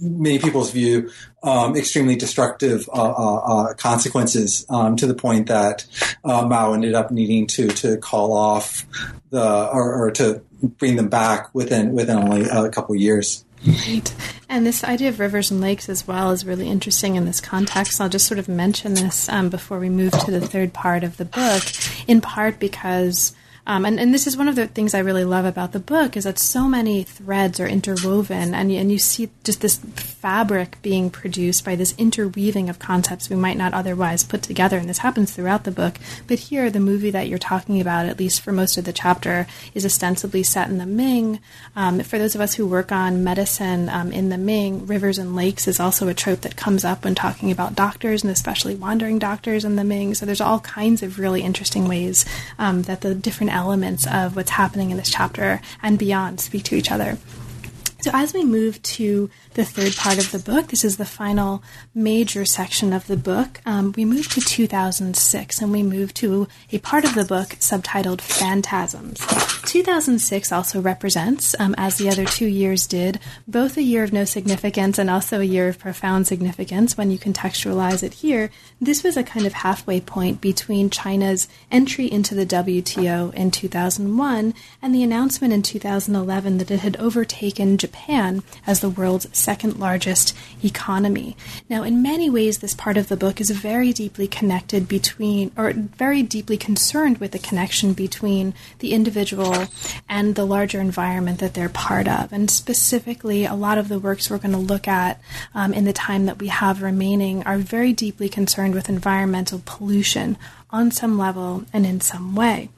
many people's view, um, extremely destructive uh, uh, uh, consequences um, to the point that uh, Mao ended up needing to to call off the or, or to bring them back within within only a couple of years. Right. And this idea of rivers and lakes as well is really interesting in this context. I'll just sort of mention this um, before we move to the third part of the book, in part because um, and, and this is one of the things I really love about the book is that so many threads are interwoven, and, and you see just this fabric being produced by this interweaving of concepts we might not otherwise put together. And this happens throughout the book. But here, the movie that you're talking about, at least for most of the chapter, is ostensibly set in the Ming. Um, for those of us who work on medicine um, in the Ming, rivers and lakes is also a trope that comes up when talking about doctors, and especially wandering doctors in the Ming. So there's all kinds of really interesting ways um, that the different elements of what's happening in this chapter and beyond speak to each other. So, as we move to the third part of the book, this is the final major section of the book, um, we move to 2006 and we move to a part of the book subtitled Phantasms. 2006 also represents, um, as the other two years did, both a year of no significance and also a year of profound significance when you contextualize it here. This was a kind of halfway point between China's entry into the WTO in 2001 and the announcement in 2011 that it had overtaken Japan Japan as the world's second largest economy. Now, in many ways, this part of the book is very deeply connected between, or very deeply concerned with the connection between the individual and the larger environment that they're part of. And specifically, a lot of the works we're going to look at um, in the time that we have remaining are very deeply concerned with environmental pollution on some level and in some way.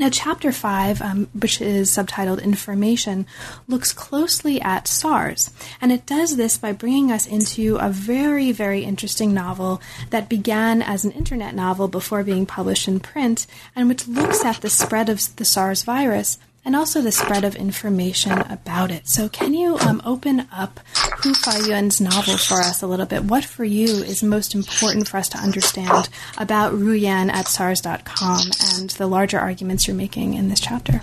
Now, Chapter 5, um, which is subtitled Information, looks closely at SARS, and it does this by bringing us into a very, very interesting novel that began as an internet novel before being published in print, and which looks at the spread of the SARS virus and also the spread of information about it. So, can you um, open up Hu Fayun's novel for us a little bit? What for you is most important for us to understand about Ruyan at SARS.com and the larger arguments you're making in this chapter?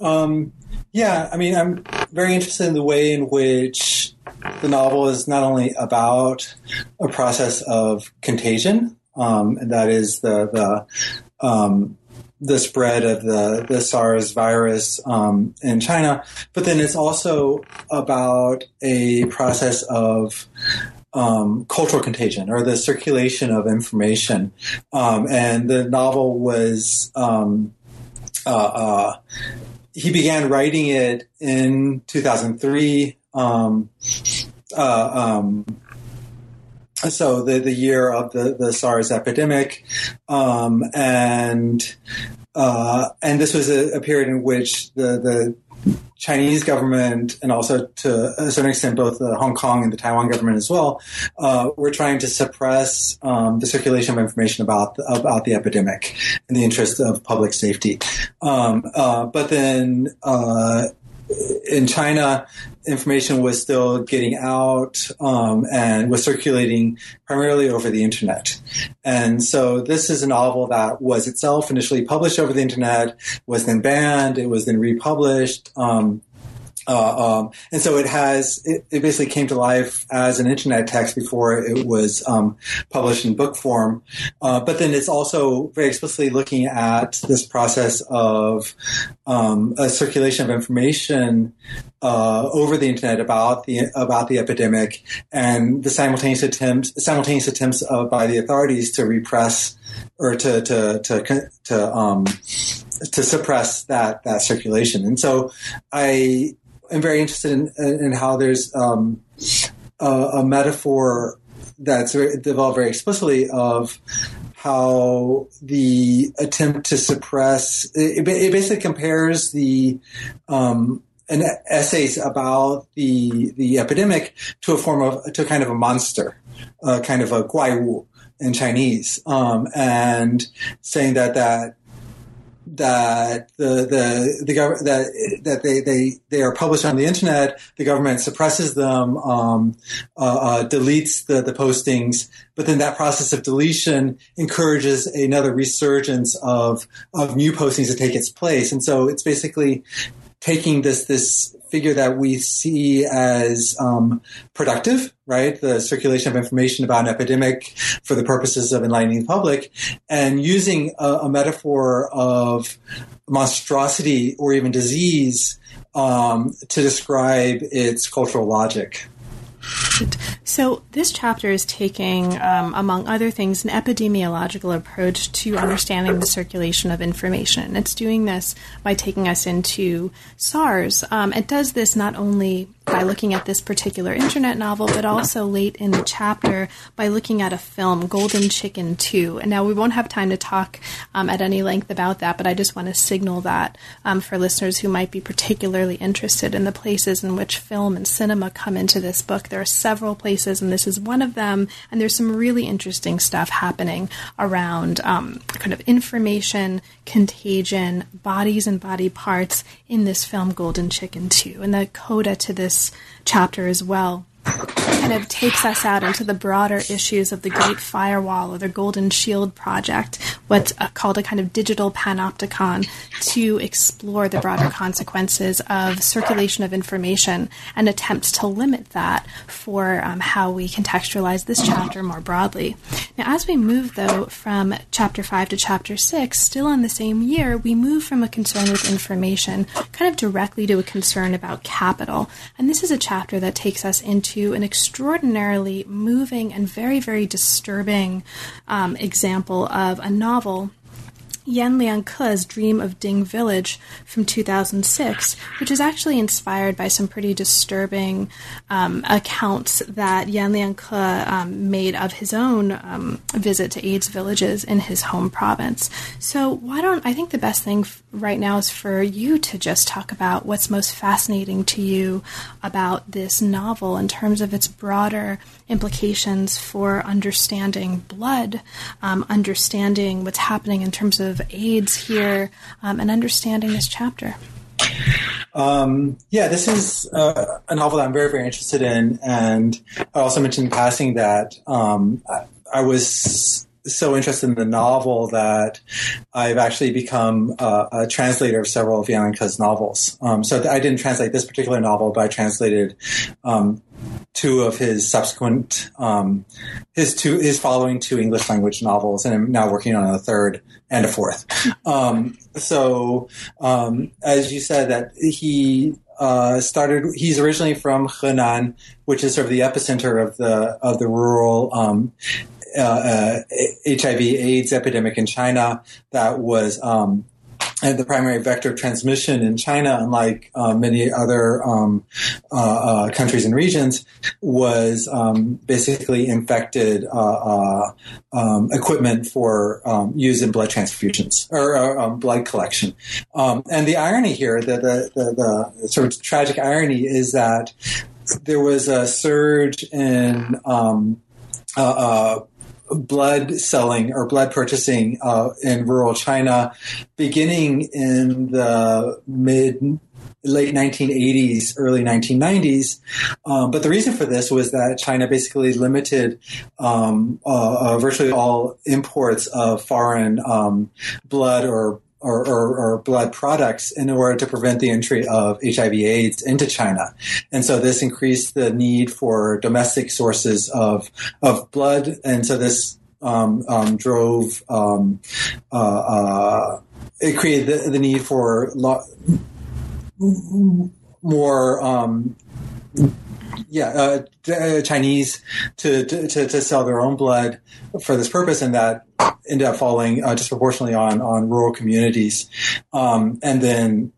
Um, yeah, I mean, I'm very interested in the way in which the novel is not only about a process of contagion, um, and that is the the um, the spread of the, the SARS virus um, in China, but then it's also about a process of um, cultural contagion or the circulation of information. Um, and the novel was, um, uh, uh, he began writing it in 2003. Um, uh, um, so the, the year of the, the SARS epidemic, um, and uh, and this was a, a, period in which the the Chinese government and also to a certain extent both the Hong Kong and the Taiwan government as well uh, were trying to suppress um, the circulation of information about the, about the epidemic in the interest of public safety. Um, uh, but then uh, in China, information was still getting out um, and was circulating primarily over the internet. And so this is a novel that was itself initially published over the internet, was then banned, it was then republished. Um, Uh, um, and so it has, it, it, basically came to life as an internet text before it was um, published in book form. Uh, but then it's also very explicitly looking at this process of um, a circulation of information uh, over the internet about the about the epidemic and the simultaneous attempts simultaneous attempts by the authorities to repress or to to to to um, to suppress that that circulation. And so I am very interested in, in how there's um, a, a, metaphor that's very, developed very explicitly of how the attempt to suppress it, it basically compares the um, an essays about the the epidemic to a form of to kind of a monster, uh, kind of a guai wu in Chinese, um, and saying that that that the the the government that that they, they they are published on the internet. The government suppresses them, um, uh, uh, deletes the the postings, but then that process of deletion encourages another resurgence of of new postings to take its place. And so it's basically taking this this figure that we see as um, productive, right? The circulation of information about an epidemic for the purposes of enlightening the public, and using a, a metaphor of monstrosity or even disease um, to describe its cultural logic. So, this chapter is taking, um, among other things, an epidemiological approach to understanding the circulation of information. It's doing this by taking us into SARS. Um, it does this not only by looking at this particular internet novel, but also late in the chapter by looking at a film, Golden Chicken 2. And now we won't have time to talk um, at any length about that, but I just want to signal that um, for listeners who might be particularly interested in the places in which film and cinema come into this book. There are several places, and this is one of them. And there's some really interesting stuff happening around um, kind of information, contagion, bodies and body parts in this film, Golden Chicken 2. And the coda to this chapter as well kind of takes us out into the broader issues of the Great Firewall or the Golden Shield Project, what's uh, called a kind of digital panopticon to explore the broader consequences of circulation of information and attempts to limit that for um, how we contextualize this chapter more broadly. Now, as we move, though, from chapter 5 to chapter 6, still in the same year, we move from a concern with information kind of directly to a concern about capital. And this is a chapter that takes us into an extraordinarily moving and very, very disturbing um, example of a novel Yan Lianke's Dream of Ding Village from 2006, which is actually inspired by some pretty disturbing um, accounts that Yan Lianke um, made of his own um, visit to AIDS villages in his home province. So, why don't I think the best thing f- right now is for you to just talk about what's most fascinating to you about this novel in terms of its broader implications for understanding blood, um, understanding what's happening in terms of AIDS here, um, and understanding this chapter. Um, yeah, this is uh, a novel that I'm very, very interested in. And I also mentioned in passing that um, I, was so interested in the novel that I've actually become a translator of several of Yan Lianke's novels. Um, so I didn't translate this particular novel, but I translated um, two of his subsequent um, his two his following two English language novels, and I'm now working on a third and a fourth. Um, so um, as you said, that he uh, started. He's originally from Henan, which is sort of the epicenter of the of the rural um, uh, uh, epidemic in China that was um, the primary vector of transmission in China, unlike uh, many other um, uh, uh, countries and regions, was um, basically infected uh, uh um, equipment for um, use in blood transfusions or uh, um, blood collection. Um, and the irony here, the, the, the, the, sort of tragic irony, is that there was a surge in blood selling or blood purchasing uh, in rural China, beginning in the mid late 1980s, early 1990s. Um, but the reason for this was that China basically limited um, uh, uh, virtually all imports of foreign um, blood or or, or, or, blood products in order to prevent the entry of HIV/AIDS into China, and so this increased the need for domestic sources of of blood, and so this um, um, drove um, uh, uh, it created the, the need for lo- more um, yeah, uh, Chinese to, to, to, sell their own blood for this purpose, and that ended up falling uh, disproportionately on on rural communities, um, and then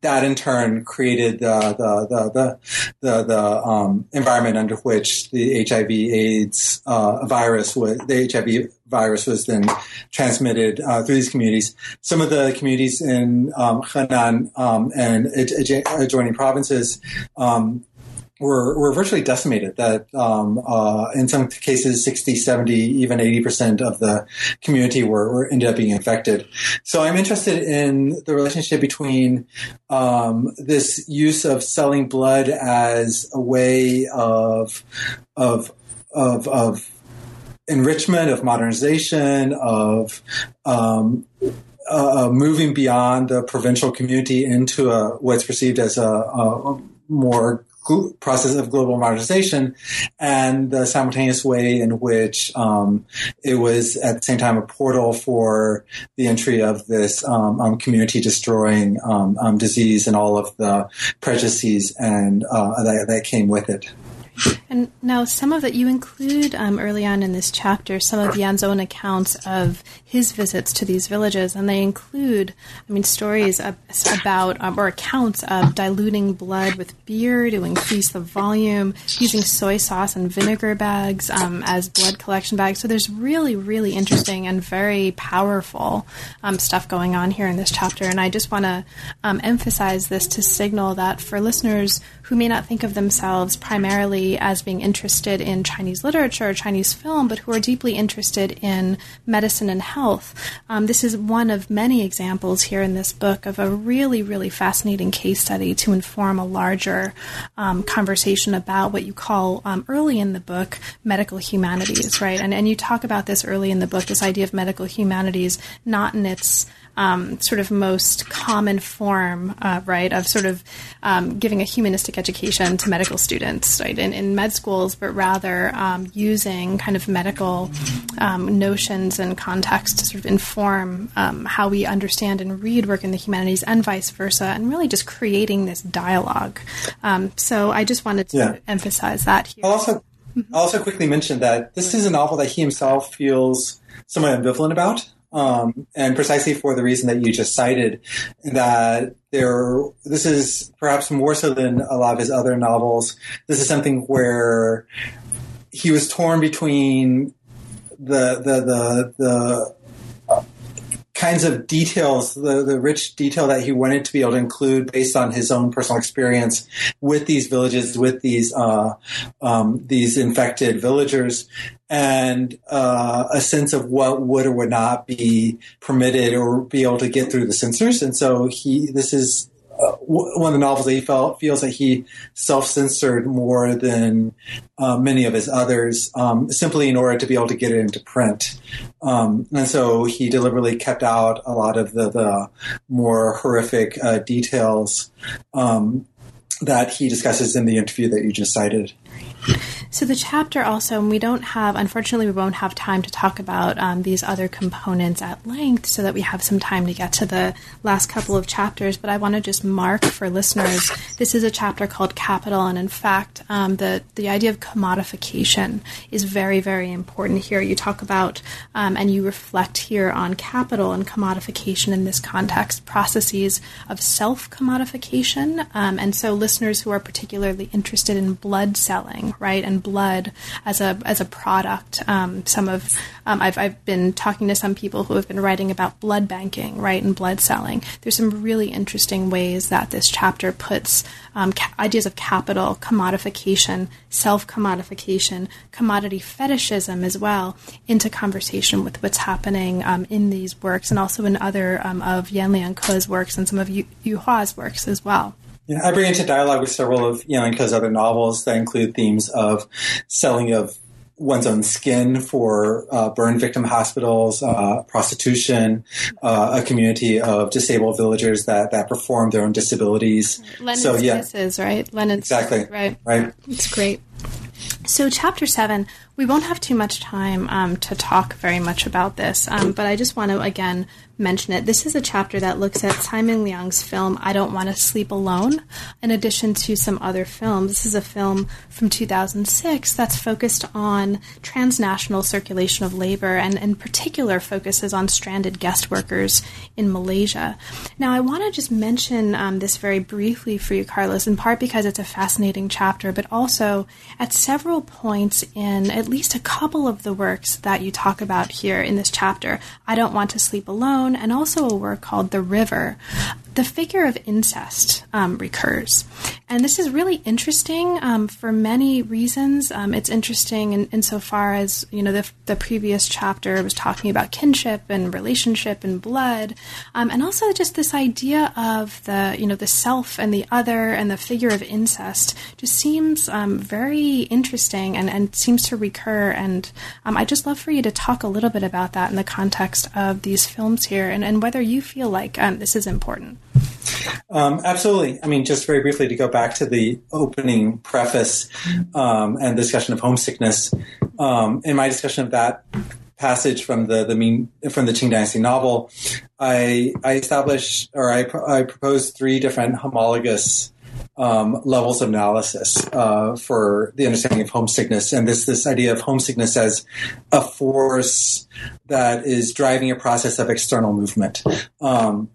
that in turn created the the the the, the, um, environment under which the HIV/AIDS uh, virus was the HIV virus was then transmitted uh, through these communities. Some of the communities in um, Henan um, and adjoining provinces um, were, were virtually decimated. That um, uh, in some cases, 60, 70, even 80% of the community were, were, ended up being infected. So I'm interested in the relationship between um, this use of selling blood as a way of of of, of enrichment, of modernization, of um, uh, moving beyond the provincial community into a, what's perceived as a, a more process of global modernization and the simultaneous way in which um, it was at the same time a portal for the entry of this um, um, community destroying um, um, disease and all of the prejudices and uh, that, that came with it. And now, some of that you include um, early on in this chapter, some of Yan's own accounts of his visits to these villages, and they include, I mean, stories about um, or accounts of diluting blood with beer to increase the volume, using soy sauce and vinegar bags um, as blood collection bags. So there's really, really interesting and very powerful um, stuff going on here in this chapter. And I just want to um, emphasize this to signal that for listeners who may not think of themselves primarily as being interested in Chinese literature or Chinese film, but who are deeply interested in medicine and health. Um, this is one of many examples here in this book of a really, really fascinating case study to inform a larger um, conversation about what you call um, early in the book medical humanities, right? And, and you talk about this early in the book, this idea of medical humanities, not in its um, sort of most common form, uh, right, of sort of um, giving a humanistic education to medical students, right, in, in med schools, but rather um, using kind of medical um, notions and context to sort of inform um, how we understand and read work in the humanities and vice versa, and really just creating this dialogue. Um, so I just wanted to yeah. emphasize that here. I'll also, I'll also quickly mention that this is a novel that he himself feels somewhat ambivalent about. Um, and precisely for the reason that you just cited, that there, this is perhaps more so than a lot of his other novels. This is something where he was torn between the the the the kinds of details, the, the rich detail that he wanted to be able to include based on his own personal experience with these villages, with these uh, um, these infected villagers, and uh, a sense of what would or would not be permitted or be able to get through the censors. And so he, this is uh, one of the novels that he felt feels that he self-censored more than uh, many of his others, um, simply in order to be able to get it into print. Um, and so he deliberately kept out a lot of the, the more horrific uh, details um, that he discusses in the interview that you just cited. So the chapter also, and we don't have, unfortunately, we won't have time to talk about um, these other components at length, so that we have some time to get to the last couple of chapters. But I want to just mark for listeners, this is a chapter called Capital, and in fact, um, the the idea of commodification is very, very important here. You talk about um, and you reflect here on capital and commodification in this context, processes of self commodification, um, and so listeners who are particularly interested in blood selling, right, and blood as a as a product. Um, some of um, I've I've been talking to some people who have been writing about blood banking, right, and blood selling. There's some really interesting ways that this chapter puts um, ca- ideas of capital, commodification, self commodification, commodity fetishism as well into conversation with what's happening um, in these works and also in other um, of Yan Lianke's works and some of Yu, Yu Hua's works as well. Yeah, I bring into dialogue with several of Yan Lianke's other novels that include themes of selling of one's own skin for uh, burn victim hospitals, uh, prostitution, uh, a community of disabled villagers that, that perform their own disabilities. Lenin's so, yeah. Kisses, right? Lenin's, exactly. Right. Right. It's great. So, chapter seven, we won't have too much time um, to talk very much about this, um, but I just want to again mention it. This is a chapter that looks at Simon Leung's film I Don't Want to Sleep Alone, in addition to some other films. This is a film from 2006 that's focused on transnational circulation of labor and in particular focuses on stranded guest workers in Malaysia. Now, I want to just mention um, this very briefly for you, Carlos, in part because it's a fascinating chapter, but also at several points in at least a couple of the works that you talk about here in this chapter. I Don't Want to Sleep Alone, and also a work called The River the figure of incest um, recurs. And this is really interesting um, for many reasons. Um, it's interesting in, insofar as, you know, the, the, previous chapter was talking about kinship and relationship and blood. Um, and also just this idea of the, you know, the self and the other and the figure of incest just seems um, very interesting and, and seems to recur. And um, I'd just love for you to talk a little bit about that in the context of these films here and, and whether you feel like this is important. Um, absolutely. I mean, just very briefly to go back to the opening preface um, and discussion of homesickness. Um, in my discussion of that passage from the the Ming, from the Qing Dynasty novel, I I established or I I proposed three different homologous um, levels of analysis uh, for the understanding of homesickness, and this this idea of homesickness as a force that is driving a process of external movement. Um,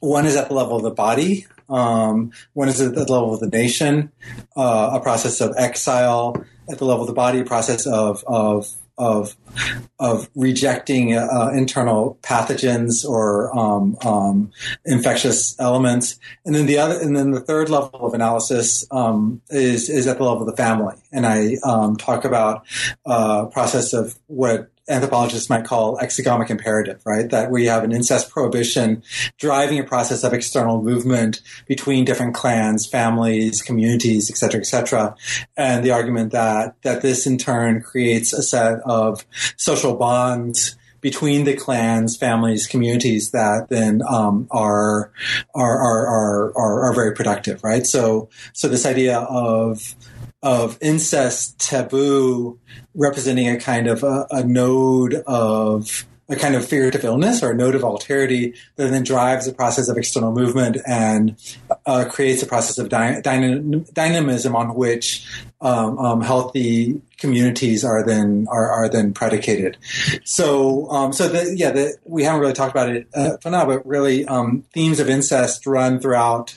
one is at the level of the body. Um, one is at the level of the nation, uh, a process of exile. At the level of the body, a process of of of of rejecting uh, internal pathogens or um, um, infectious elements, and then the other, and then the third level of analysis um, is is at the level of the family, and I um, talk about a uh, process of what anthropologists might call exogamic imperative, right? That we have an incest prohibition driving a process of external movement between different clans, families, communities, et cetera, et cetera. And the argument that, that this in turn creates a set of social bonds between the clans, families, communities that then um, are, are, are are are very productive, right? So so this idea of of incest taboo representing a kind of a, a node of a kind of figurative illness or a node of alterity that then drives a process of external movement and uh, creates a process of dy- dynamism on which um, um, healthy communities are then are, are then predicated. So um, so the, yeah, the, we haven't really talked about it uh, for now, but really um, themes of incest run throughout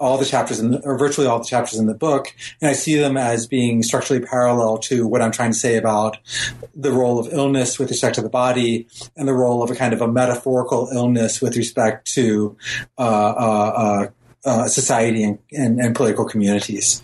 all the chapters in the, or virtually all the chapters in the book, and I see them as being structurally parallel to what I'm trying to say about the role of illness with respect to the body and the role of a kind of a metaphorical illness with respect to uh, uh, uh, society and, and, and, political communities.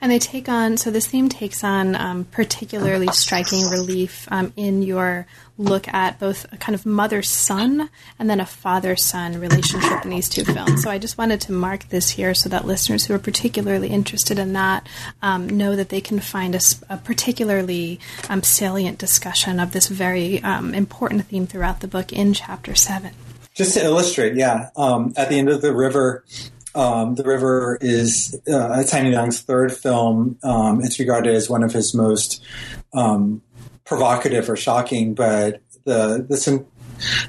And they take on, so this theme takes on um, particularly striking relief um, in your look at both a kind of mother son and then a father son relationship in these two films. So I just wanted to mark this here so that listeners who are particularly interested in that um, know that they can find a, a particularly um, salient discussion of this very um, important theme throughout the book in chapter 7. Just to illustrate, yeah, um, at the end of the river, um, the River is uh, Tsai Ming-liang's third film. Um, it's regarded as one of his most um, provocative or shocking, but the the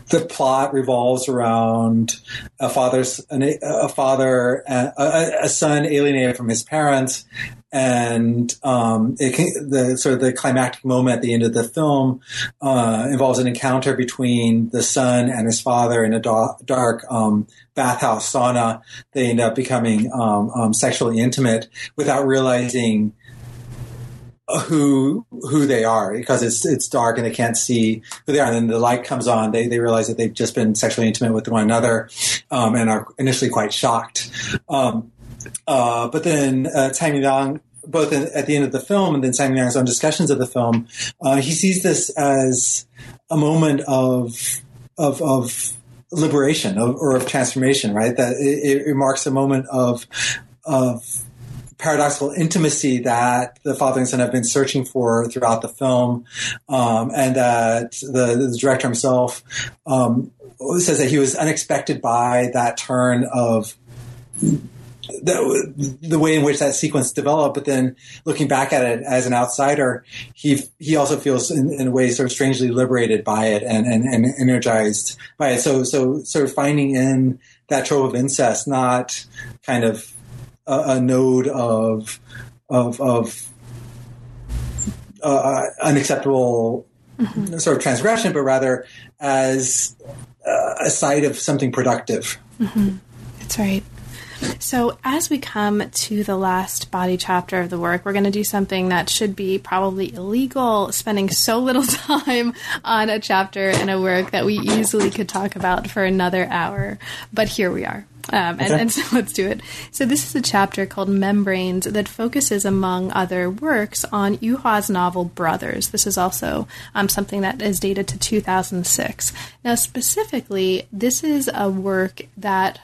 the plot revolves around a father's a father a, a son alienated from his parents and um, it, the sort of the climactic moment at the end of the film uh, involves an encounter between the son and his father in a da- dark um, bathhouse sauna. They end up becoming um, um sexually intimate without realizing who who they are because it's it's dark and they can't see who they are. And then the light comes on. They they realize that they've just been sexually intimate with one another um, and are initially quite shocked. Um, uh, but then uh, Tsai Ming-liang, both in, at the end of the film and then Tsai Ming-liang's own discussions of the film, uh, he sees this as a moment of of, of liberation of, or of transformation, right? That it, it marks a moment of of paradoxical intimacy that the father and son have been searching for throughout the film, um, and that the, the director himself um, says that he was unexpected by that turn of the, the way in which that sequence developed, but then looking back at it as an outsider, he he also feels in, in a way sort of strangely liberated by it and, and, and energized by it. So so sort of finding in that trope of incest, not kind of a, a node of of of uh, unacceptable mm-hmm. sort of transgression, but rather as uh, a side of something productive. Mm-hmm. That's right. So, as we come to the last body chapter of the work, we're going to do something that should be probably illegal, spending so little time on a chapter in a work that we easily could talk about for another hour. But here we are. Um, and, okay. and, so let's do it. So this is a chapter called Membranes that focuses, among other works, on Yu Hua's novel Brothers. This is also um, something that is dated to 2006. Now, specifically, this is a work that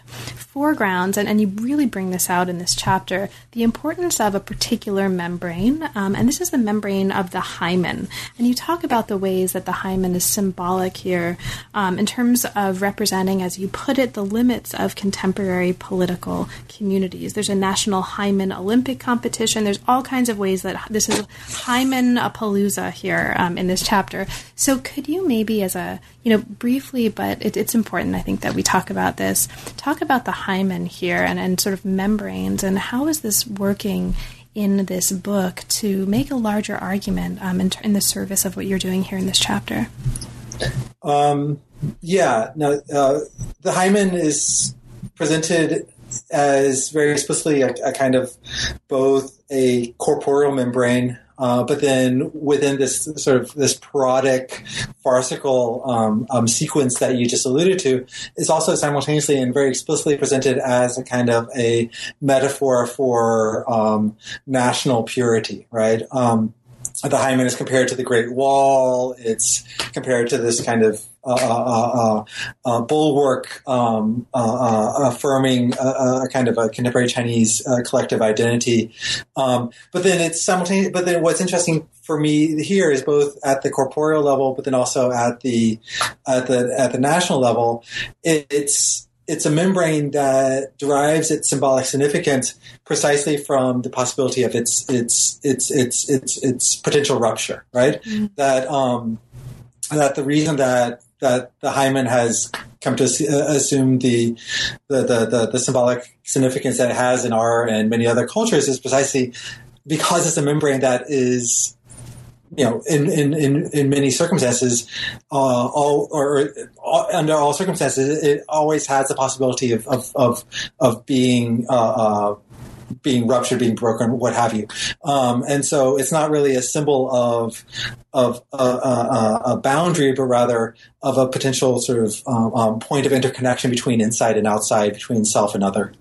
foregrounds, and, and you really bring this out in this chapter, the importance of a particular membrane, um, and this is the membrane of the hymen. And you talk about the ways that the hymen is symbolic here um, in terms of representing, as you put it, the limits of contemporary political communities. There's a national hymen Olympic competition. There's all kinds of ways that this is hymen a palooza here um, in this chapter. So could you maybe, as a you know, briefly, but it, it's important, I think, that we talk about this. Talk about the hymen here and, and sort of membranes and how is this working in this book to make a larger argument um, in, in, the service of what you're doing here in this chapter? Um, yeah, no, uh, the hymen is presented as very explicitly a, a kind of both a corporeal membrane uh, but then within this sort of this parodic, farcical um, um, sequence that you just alluded to, is also simultaneously and very explicitly presented as a kind of a metaphor for um, national purity, right? Um, the hymen is compared to the Great Wall. It's compared to this kind of bulwark um, affirming a, kind of a contemporary Chinese collective identity. Um, but then it's simultaneous. But then what's interesting for me here is both at the corporeal level, but then also at the at the at the national level. It, it's it's a membrane that derives its symbolic significance precisely from the possibility of its its its its its its potential rupture, right? Mm-hmm. That um, that the reason that that the hymen has come to uh, assume the the, the the, the symbolic significance that it has in our and many other cultures is precisely because it's a membrane that is you know, in, in, in, in many circumstances, uh, all or, or, under all circumstances, it always has the possibility of of of, of being uh, uh, being ruptured, being broken, what have you. Um, and so it's not really a symbol of of a, a, a boundary, but rather of a potential sort of um, um, point of interconnection between inside and outside, between self and other.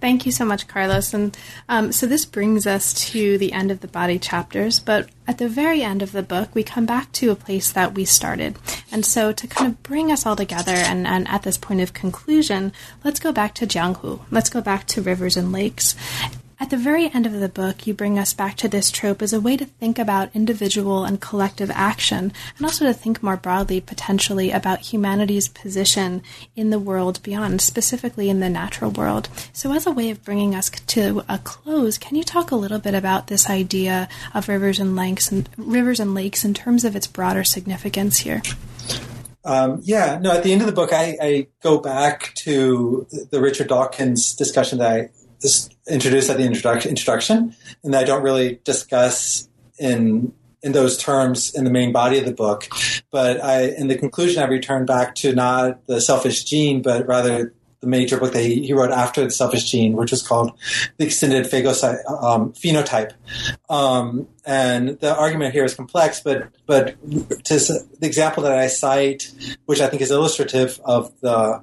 Thank you so much, Carlos. And um, so this brings us to the end of the body chapters, but at the very end of the book, we come back to a place that we started. And so to kind of bring us all together and, and at this point of conclusion, let's go back to Jianghu. Let's go back to rivers and lakes. At the very end of the book, you bring us back to this trope as a way to think about individual and collective action, and also to think more broadly, potentially, about humanity's position in the world beyond, specifically in the natural world. So, as a way of bringing us to a close, can you talk a little bit about this idea of rivers and lakes and rivers and lakes in terms of its broader significance here? Um, yeah, no. At the end of the book, I, I, go back to the Richard Dawkins discussion that I introduced at the introduction, introduction, and I don't really discuss in in those terms in the main body of the book. But I, in the conclusion, I return back to not the selfish gene, but rather the major book that he, he wrote after the selfish gene, which was called the extended phagocyte, um, phenotype. Um, and the argument here is complex, but but to, the example that I cite, which I think is illustrative of the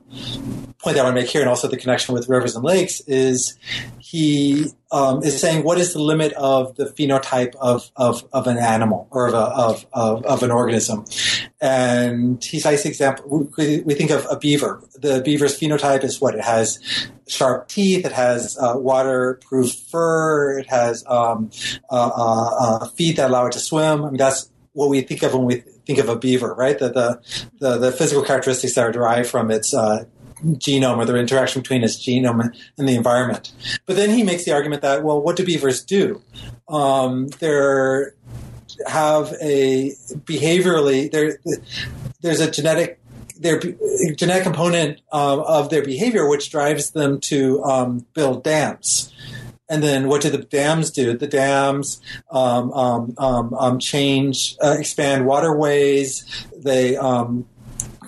point that I want to make here, and also the connection with rivers and lakes, is he um, is saying what is the limit of the phenotype of, of, of an animal or of, a, of, of, of, an organism. And he cites the example, we, we think of a beaver. The beaver's phenotype is what? It has sharp teeth. It has uh, waterproof fur. It has um, uh, uh, uh, feet that allow it to swim. I mean, that's what we think of when we think of a beaver, right? The the the, the physical characteristics that are derived from its genome or the interaction between its genome and the environment. But then he makes the argument that, well, what do beavers do? Um, they're have a behaviorally there there's a genetic their genetic component of their behavior which drives them to um, build dams and then what do the dams do? The dams um, um, um, um change, uh, expand waterways. They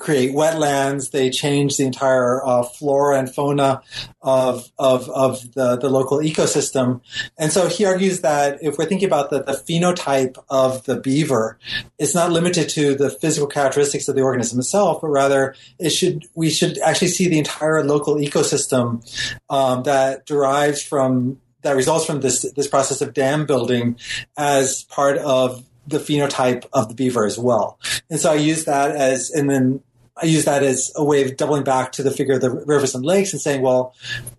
create wetlands. They change the entire uh, flora and fauna of of, of the, the local ecosystem. And so he argues that if we're thinking about the, the phenotype of the beaver, it's not limited to the physical characteristics of the organism itself, but rather it should we should actually see the entire local ecosystem um, that derives from that results from this this process of dam building as part of the phenotype of the beaver as well. And so I use that as, and then I use that as a way of doubling back to the figure of the rivers and lakes and saying, well,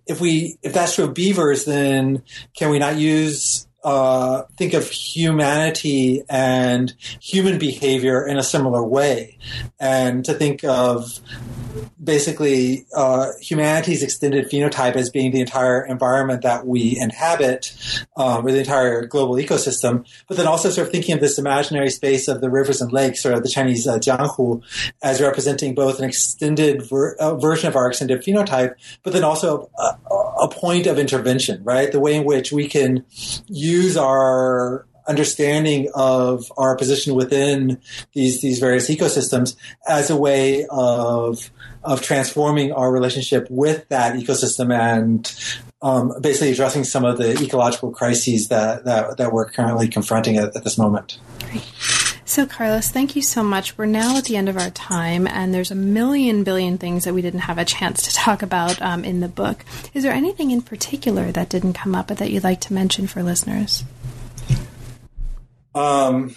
if we, if that's true of beavers, then can we not use, uh, think of humanity and human behavior in a similar way and to think of basically uh, humanity's extended phenotype as being the entire environment that we inhabit, um, or the entire global ecosystem, but then also sort of thinking of this imaginary space of the rivers and lakes, or the Chinese uh, Jianghu, as representing both an extended ver- uh, version of our extended phenotype, but then also a, a point of intervention, right? The way in which we can use our understanding of our position within these these various ecosystems as a way of of transforming our relationship with that ecosystem and um, basically addressing some of the ecological crises that that, that we're currently confronting at, at this moment. Great. So, Carlos, thank you so much. We're now at the end of our time, and there's a million billion things that we didn't have a chance to talk about um, in the book. Is there anything in particular that didn't come up but that you'd like to mention for listeners? Um,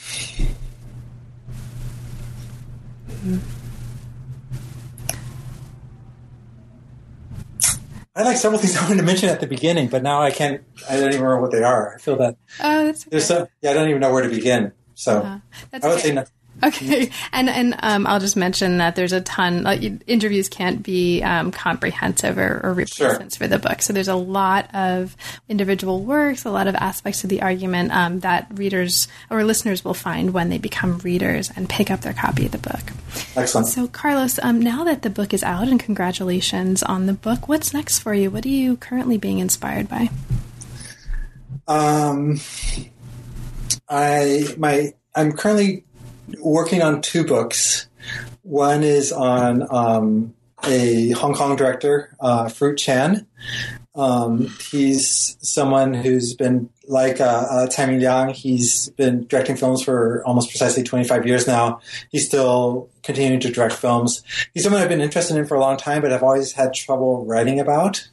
I like several things I wanted to mention at the beginning, but now I can't. I don't even remember what they are. I feel that. Oh, that's okay. There's some. Yeah, I don't even know where to begin. So uh, I would okay. say. No, Okay, and and um, I'll just mention that there's a ton. Like, interviews can't be um, comprehensive or, or replacements sure. for the book, so there's a lot of individual works, a lot of aspects of the argument um, that readers or listeners will find when they become readers and pick up their copy of the book. Excellent. So, Carlos, um, now that the book is out, and congratulations on the book, what's next for you? What are you currently being inspired by? Um, I my I'm currently working on two books. One is on um, a Hong Kong director, uh, Fruit Chan. Um, he's someone who's been like uh, uh, Tsai Liang. He's been directing films for almost precisely 25 years now. He's still continuing to direct films. He's someone I've been interested in for a long time, but I've always had trouble writing about.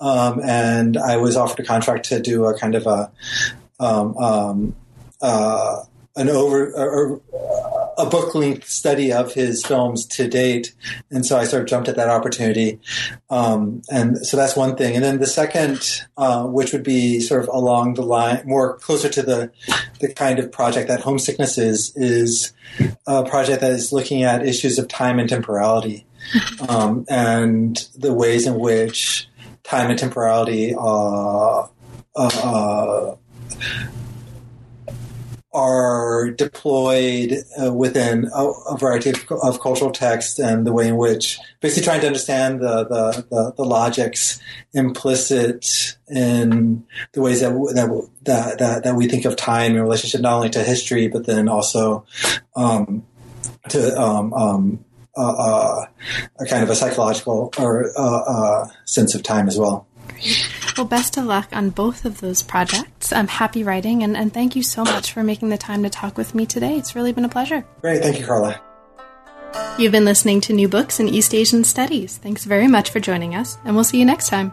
Um, and I was offered a contract to do a kind of a um, um uh, an over a book length study of his films to date, and so I sort of jumped at that opportunity. Um, and so that's one thing. And then the second, uh, which would be sort of along the line, more closer to the the kind of project that homesickness is, is a project that is looking at issues of time and temporality, um, and the ways in which time and temporality uh, uh, are deployed uh, within a, a variety of, of, cultural texts and the way in which basically trying to understand the, the, the, the logics implicit in the ways that, that, that, that, we think of time in relationship not only to history, but then also um, to um, um, uh, uh, a kind of a psychological or uh, uh, sense of time as well. Well, best of luck on both of those projects. I'm happy writing, and, and thank you so much for making the time to talk with me today. It's really been a pleasure. Great. Thank you, Carla. You've been listening to New Books in East Asian Studies. Thanks very much for joining us, and we'll see you next time.